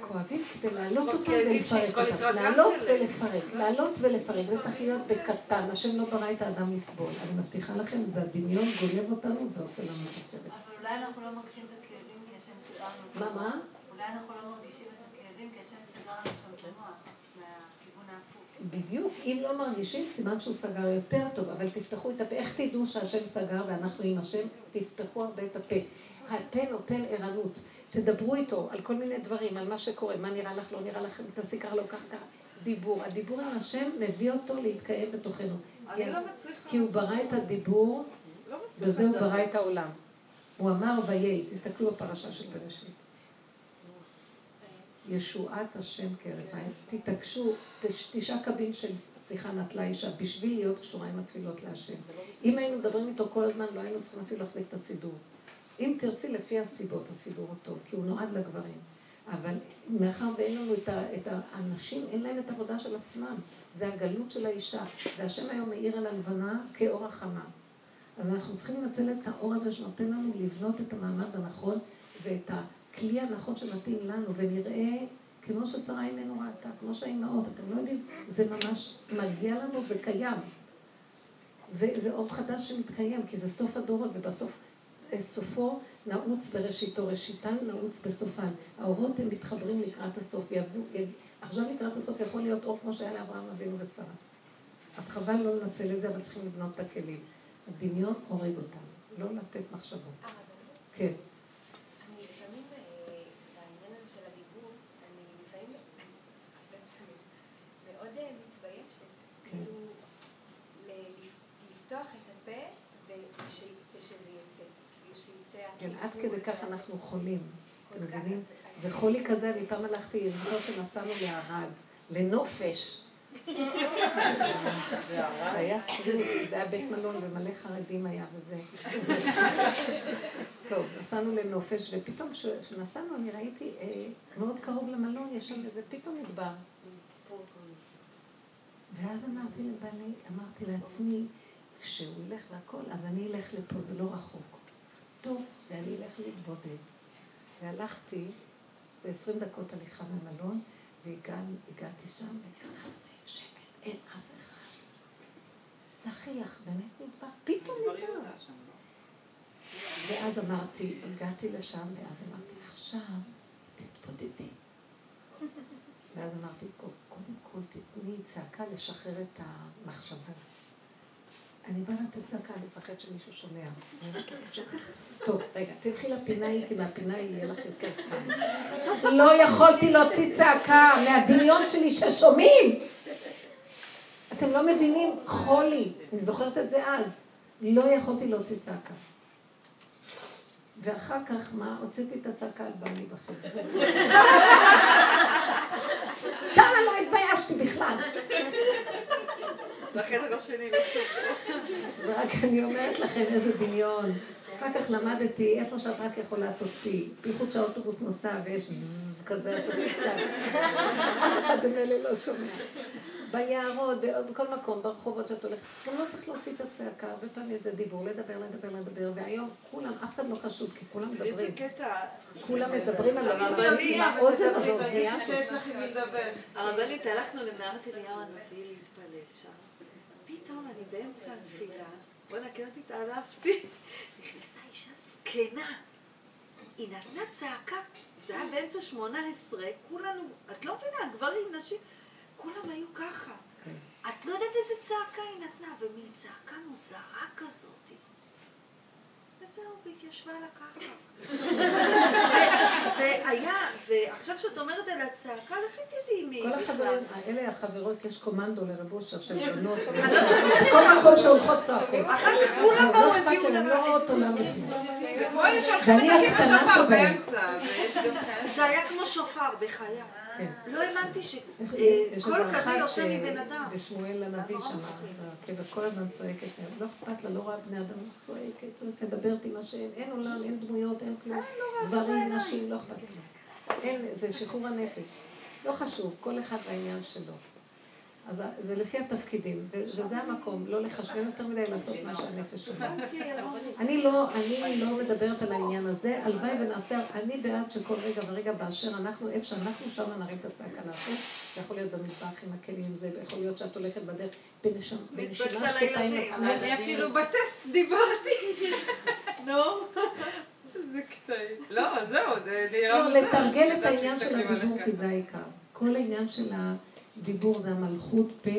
כואבים כדי להעלות אותם ולפרק אותם. להעלות ולפרק, להעלות ולפרק. זה צריך להיות בקטן. השם לא ברא את האדם לסבול. אני מבטיחה לכם, זה הדמיון גונב אותנו ועושה לנו את הסרט. אבל אולי אנחנו לא מרגישים את הכאבים כי השם סגר לנו. מה, מה? אולי אנחנו לא מרגישים את הכאבים כי השם סגר לנו שם את המוח. בדיוק, אם לא מרגישים, סימן שהוא סגר יותר טוב, אבל תפתחו את הפה. איך תדעו שהשם סגר ואנחנו עם השם? תפתחו הרבה את הפה. הפה נותן ערנות. תדברו איתו על כל מיני דברים, על מה שקורה, מה נראה לך, לא נראה לך, תעשי ככה, לא ככה, ככה. דיבור. הדיבור עם השם מביא אותו להתקיים בתוכנו. אני לא מצליחה. כי הוא ברא את הדיבור, לא בזה הוא. ברא את העולם. הוא אמר ויהי, תסתכלו בפרשה של בראשית. ישועת השם עין. תתעקשו, תש- תשעה קבין של שיחה נטלה אישה, בשביל להיות קשורה עם התפילות להשם. אם היינו מדברים איתו כל הזמן, לא היינו צריכים אפילו להחזיק את הסידור. אם תרצי לפי הסיבות, הסידור טוב, כי הוא נועד לגברים. אבל מאחר ואין לנו את ה... את ה... הנשים, אין להן את העבודה של עצמם. זה הגלות של האישה. והשם היום מאיר על הלבנה כאור החמה. אז אנחנו צריכים לנצל את האור הזה שנותן לנו לבנות את המעמד הנכון ואת הכלי הנכון שמתאים לנו, ונראה כמו ששרה אימנו ראתה, כמו שהאימהות, אתם לא יודעים, זה ממש מגיע לנו וקיים. זה, זה אור חדש שמתקיים, כי זה סוף הדורות, ובסוף, סופו נעוץ בראשיתו, ראשיתן נעוץ בסופן. האורות הם מתחברים לקראת הסוף. עכשיו לקראת הסוף יכול להיות אור כמו שהיה לאברהם אבינו ושרה. אז חבל לא לנצל את זה, אבל צריכים לבנות את הכלים. הדמיון הורג אותנו, לא לתת מחשבות. כן. אני לפעמים, אה, בעניין הזה של הדיבור, אני לפעמים הרבה פעמים מאוד אה, מתביישת, כן. כאילו, ל- לפתוח את הפה וש- ושזה יצא, כאילו שיצא כן, הדיבור. עד כדי כך אנחנו חולים. אתם. מבינים? זה חולי כזה, אני פעם הלכתי, זוכרת שנסענו לערד, לנופש. זה היה סביב, זה היה בית מלון ומלא חרדים היה וזה. טוב, נסענו לנופש, ופתאום כש- כשנסענו אני ראיתי, אה, מאוד קרוב למלון, יש שם איזה פתאום מדבר. ואז אמרתי לבעלי, אמרתי לעצמי, כשהוא ילך והכל, אז אני אלך לפה, זה לא רחוק. טוב, ואני אלך להתבודד. והלכתי, ב-20 דקות הליכה מהמלון, והגעתי שם, ונכנסתי, שקט, אין אף אחד. צחיח, באמת נדבר, פתאום נדבר. ואז אמרתי, הגעתי לשם, ואז אמרתי, עכשיו תתבודדי. ואז אמרתי, "קו- קודם כל תתני צעקה לשחרר את המחשבות. אני באה לתת צעקה, אני מפחד שמישהו שומע. טוב, רגע, תלכי לפינה כי מהפינה ההיא יהיה לך יותר קל. לא יכולתי להוציא צעקה מהדמיון שלי ששומעים. אתם לא מבינים? חולי. אני זוכרת את זה אז. לא יכולתי להוציא צעקה. ואחר כך, מה? הוצאתי את הצעקה על בעלי בחדר. שם לא התביישתי בכלל. בחדר השני לא ורק אני אומרת לכם איזה דמיון. אחר כך למדתי איפה שאת רק יכולה תוציא. בייחוד שהאוטובוס נוסע ויש זזז כזה, אז עשית צעק. אף אחד ממילא לא שומע. ביערות, בכל מקום, ברחובות שאת הולכת, גם לא צריך להוציא את הצעקה, הרבה פעמים זה דיבור, לדבר, לדבר, לדבר, והיום כולם, אף אחד לא חשוד, כי כולם מדברים. איזה קטע. כולם מדברים על הרבנית, עם האוזן עם מי לדבר. הרבנית, הלכנו למערת אליהו הנביא. פתאום אני באמצע התפילה, בוא'נה, כן אותי התעלפתי. נכנסה אישה זקנה. היא נתנה צעקה, זה היה באמצע שמונה עשרה, כולנו, את לא מבינה, גברים, נשים, כולם היו ככה. את לא יודעת איזה צעקה היא נתנה, ומין צעקה מוזרה כזאת. וזהו, והתיישבה לה ככה. זה- זה היה, ועכשיו שאת אומרת על הצעקה, לכי תדעי מי כל בכלל. החברים, אלה החברות, יש קומנדו לרב אושר של בנות, כל מקום שהולכות צעקות. אחר כך כולם לא באו אכפת הביאו להם, לה לא אלה שהולכים ואני הקטנה שבהם. זה היה כמו שופר, בחיי. כן. לא האמנתי שקול איזה כזה יוצא מבן אדם. בשמואל הנביא שם, מפחיד. ברכבת כל הזמן צועקת, לא אכפת לה, לא רואה בני אדם, צועקת, צועקת, מדברת עם השם, אין עולם, אין דמויות, אין כלום, גברים, נשים, לא אכפת לה. אין, זה שחרור הנפש. לא חשוב, כל אחד בעניין שלו. אז זה לפי התפקידים, וזה המקום, לא לחשבן יותר מדי לעשות מה שהנפש אומרת. אני לא, אני לא מדברת על העניין הזה, הלוואי ונעשה, אני בעד שכל רגע ורגע באשר אנחנו, איפה שאנחנו, שם נרים את הצעקה להשם, זה יכול להיות במטבח עם הכלים עם זה, ויכול להיות שאת הולכת בדרך בנשימה שקטה עם. עצמך. אני אפילו בטסט דיברתי. נו, זה קטעים. לא, זהו, זה נראה לא. לתרגל את לדעת העניין של הדיבור. כי זה העיקר. כל העניין של הדיבור זה המלכות פה,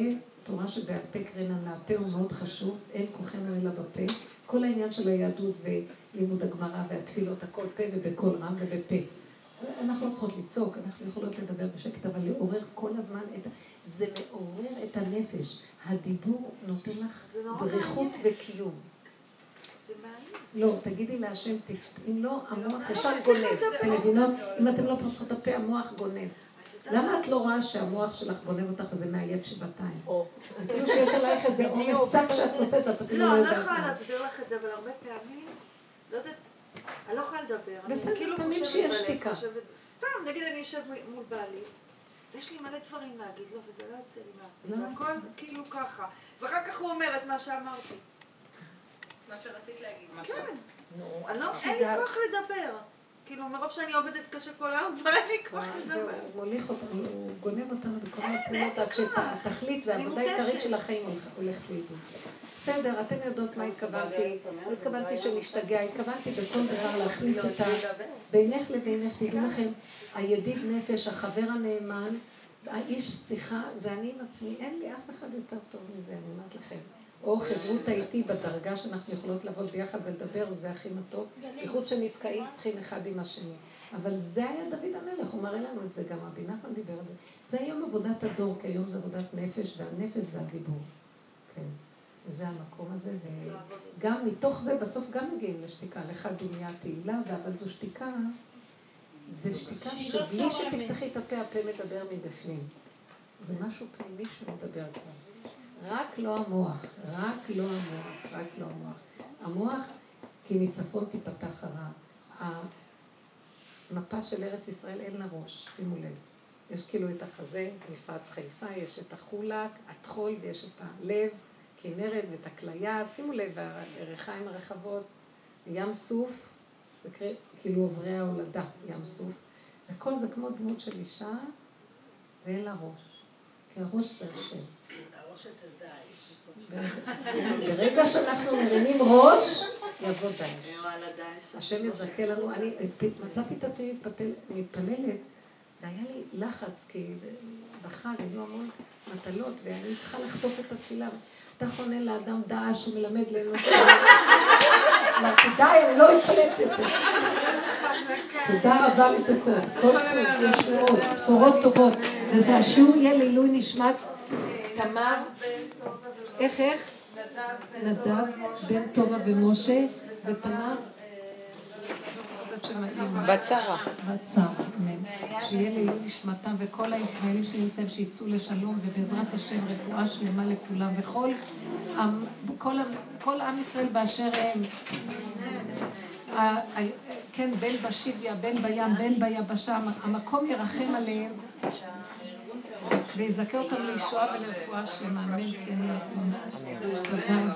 תורה שבעל פה קרן על הפה הוא מאוד חשוב, אין כוחנו אלא בפה. כל העניין של היהדות ולימוד הגמרא והתפילות, הכל פה ובקול רם ובפה. אנחנו לא צריכות לצעוק, אנחנו יכולות לדבר בשקט, אבל לעורר כל הזמן את... ה- זה מעורר את הנפש. הדיבור נותן לך דריכות. וקיום. לא, תגידי להשם. אם לא, המוח ישר גונב. אתם מבינות? אם אתם לא פותחות את הפה, המוח גונב. למה את לא רואה שהמוח שלך גונב אותך וזה מאיים שבעתיים? זה כאילו שיש עלייך איזה עומס שק שאת נושאת, את אפילו לא, לא אני לא יודעת יכולה מה. להסביר לך את זה, אבל הרבה פעמים, לא יודעת, אני לא יכולה לדבר. בסדר, כאילו פעמים שיש שתיקה. סתם, נגיד אני יושב מול בעלי, ויש לי מלא דברים להגיד לו, וזה לא יוצא לי מהפה. זה לא הכל כאילו ככה. ואחר כך הוא אומר את מה שאמרתי. מה שרצית להגיד. כן. לא, אין. לי כוח לדבר. כאילו, מרוב שאני עובדת קשה כל היום, כבר אין לי כוח זהו, לדבר. הוא מוליך אותנו, הוא גונב אותנו בכל מיני פעולות, עד שהתכלית והעבודה העיקרית. של החיים הולכ- הולכת לאיבוד. בסדר, אתן יודעות מה התכוונתי, לא התכוונתי שנשתגע, התכוונתי בכל דבר להכניס את ה... בינך לבינך, תדעו לכם, הידיד נפש, החבר הנאמן, האיש שיחה, זה אני עם עצמי, אין לי אף אחד יותר טוב מזה, אני אומרת לכם. או חברותא איתי בדרגה שאנחנו יכולות לעבוד ביחד ולדבר, זה הכי מתוק. בייחוד שנתקעים צריכים אחד עם השני. אבל זה היה דוד המלך, הוא מראה לנו את זה, גם רבי נחמן דיבר על זה. זה היום עבודת הדור, כי היום זה עבודת נפש, והנפש זה הדיבור. כן. וזה המקום הזה, וגם מתוך זה בסוף גם מגיעים לשתיקה, לך דומיה תהילה, אבל זו שתיקה, זה שתיקה לא שבלי צורמת. שתפתחי את הפה, הפה מדבר מבפנים. זה משהו פנימי שהוא מדבר כבר. רק לא המוח, רק לא המוח, רק לא המוח. המוח, כי מצפון תיפתח הרע. המפה של ארץ ישראל אין לה ראש, שימו לב. יש כאילו את החזה, מפרץ חיפה, יש את החולק, הטחול ויש את הלב, כנרת ואת הכליה, שימו לב, הירכיים הרחבות, ים סוף, כאילו עוברי ההולדה, ים סוף, וכל זה כמו דמות של אישה, ואין לה ראש, כי הראש זה השם. אצל דאעש. ברגע שאנחנו מרימים ראש, יבוא דאעש. דאעש. השם יזכה לנו, אני מצאתי את עצמי מתפללת, והיה לי לחץ, כי בחג היו המון מטלות, ואני צריכה לחטוף את התפילה. אתה חונה לאדם דעש שמלמד לאנוש. אמרתי, די, אני לא אתפלט יותר. תודה רבה מתוקות. כל טוב, ישועות, בשורות טובות. וזה השיעור יהיה לעילוי נשמת תמר. איך, איך? נדב, בן טובה ומשה, ותמר. בצרה. בצרה, אמן. שיהיה לעילוי נשמתם וכל הישראלים שנמצאים שיצאו לשלום ובעזרת השם רפואה שלמה לכולם וכל עם, כל, עם- כל עם ישראל באשר הם. כן, בין בשיביה, בין בים, בין ביבשה, המקום ירחם עליהם ויזכה אותם לישועה ולרפואה שלמה, אמן, כן יהיה רצונה.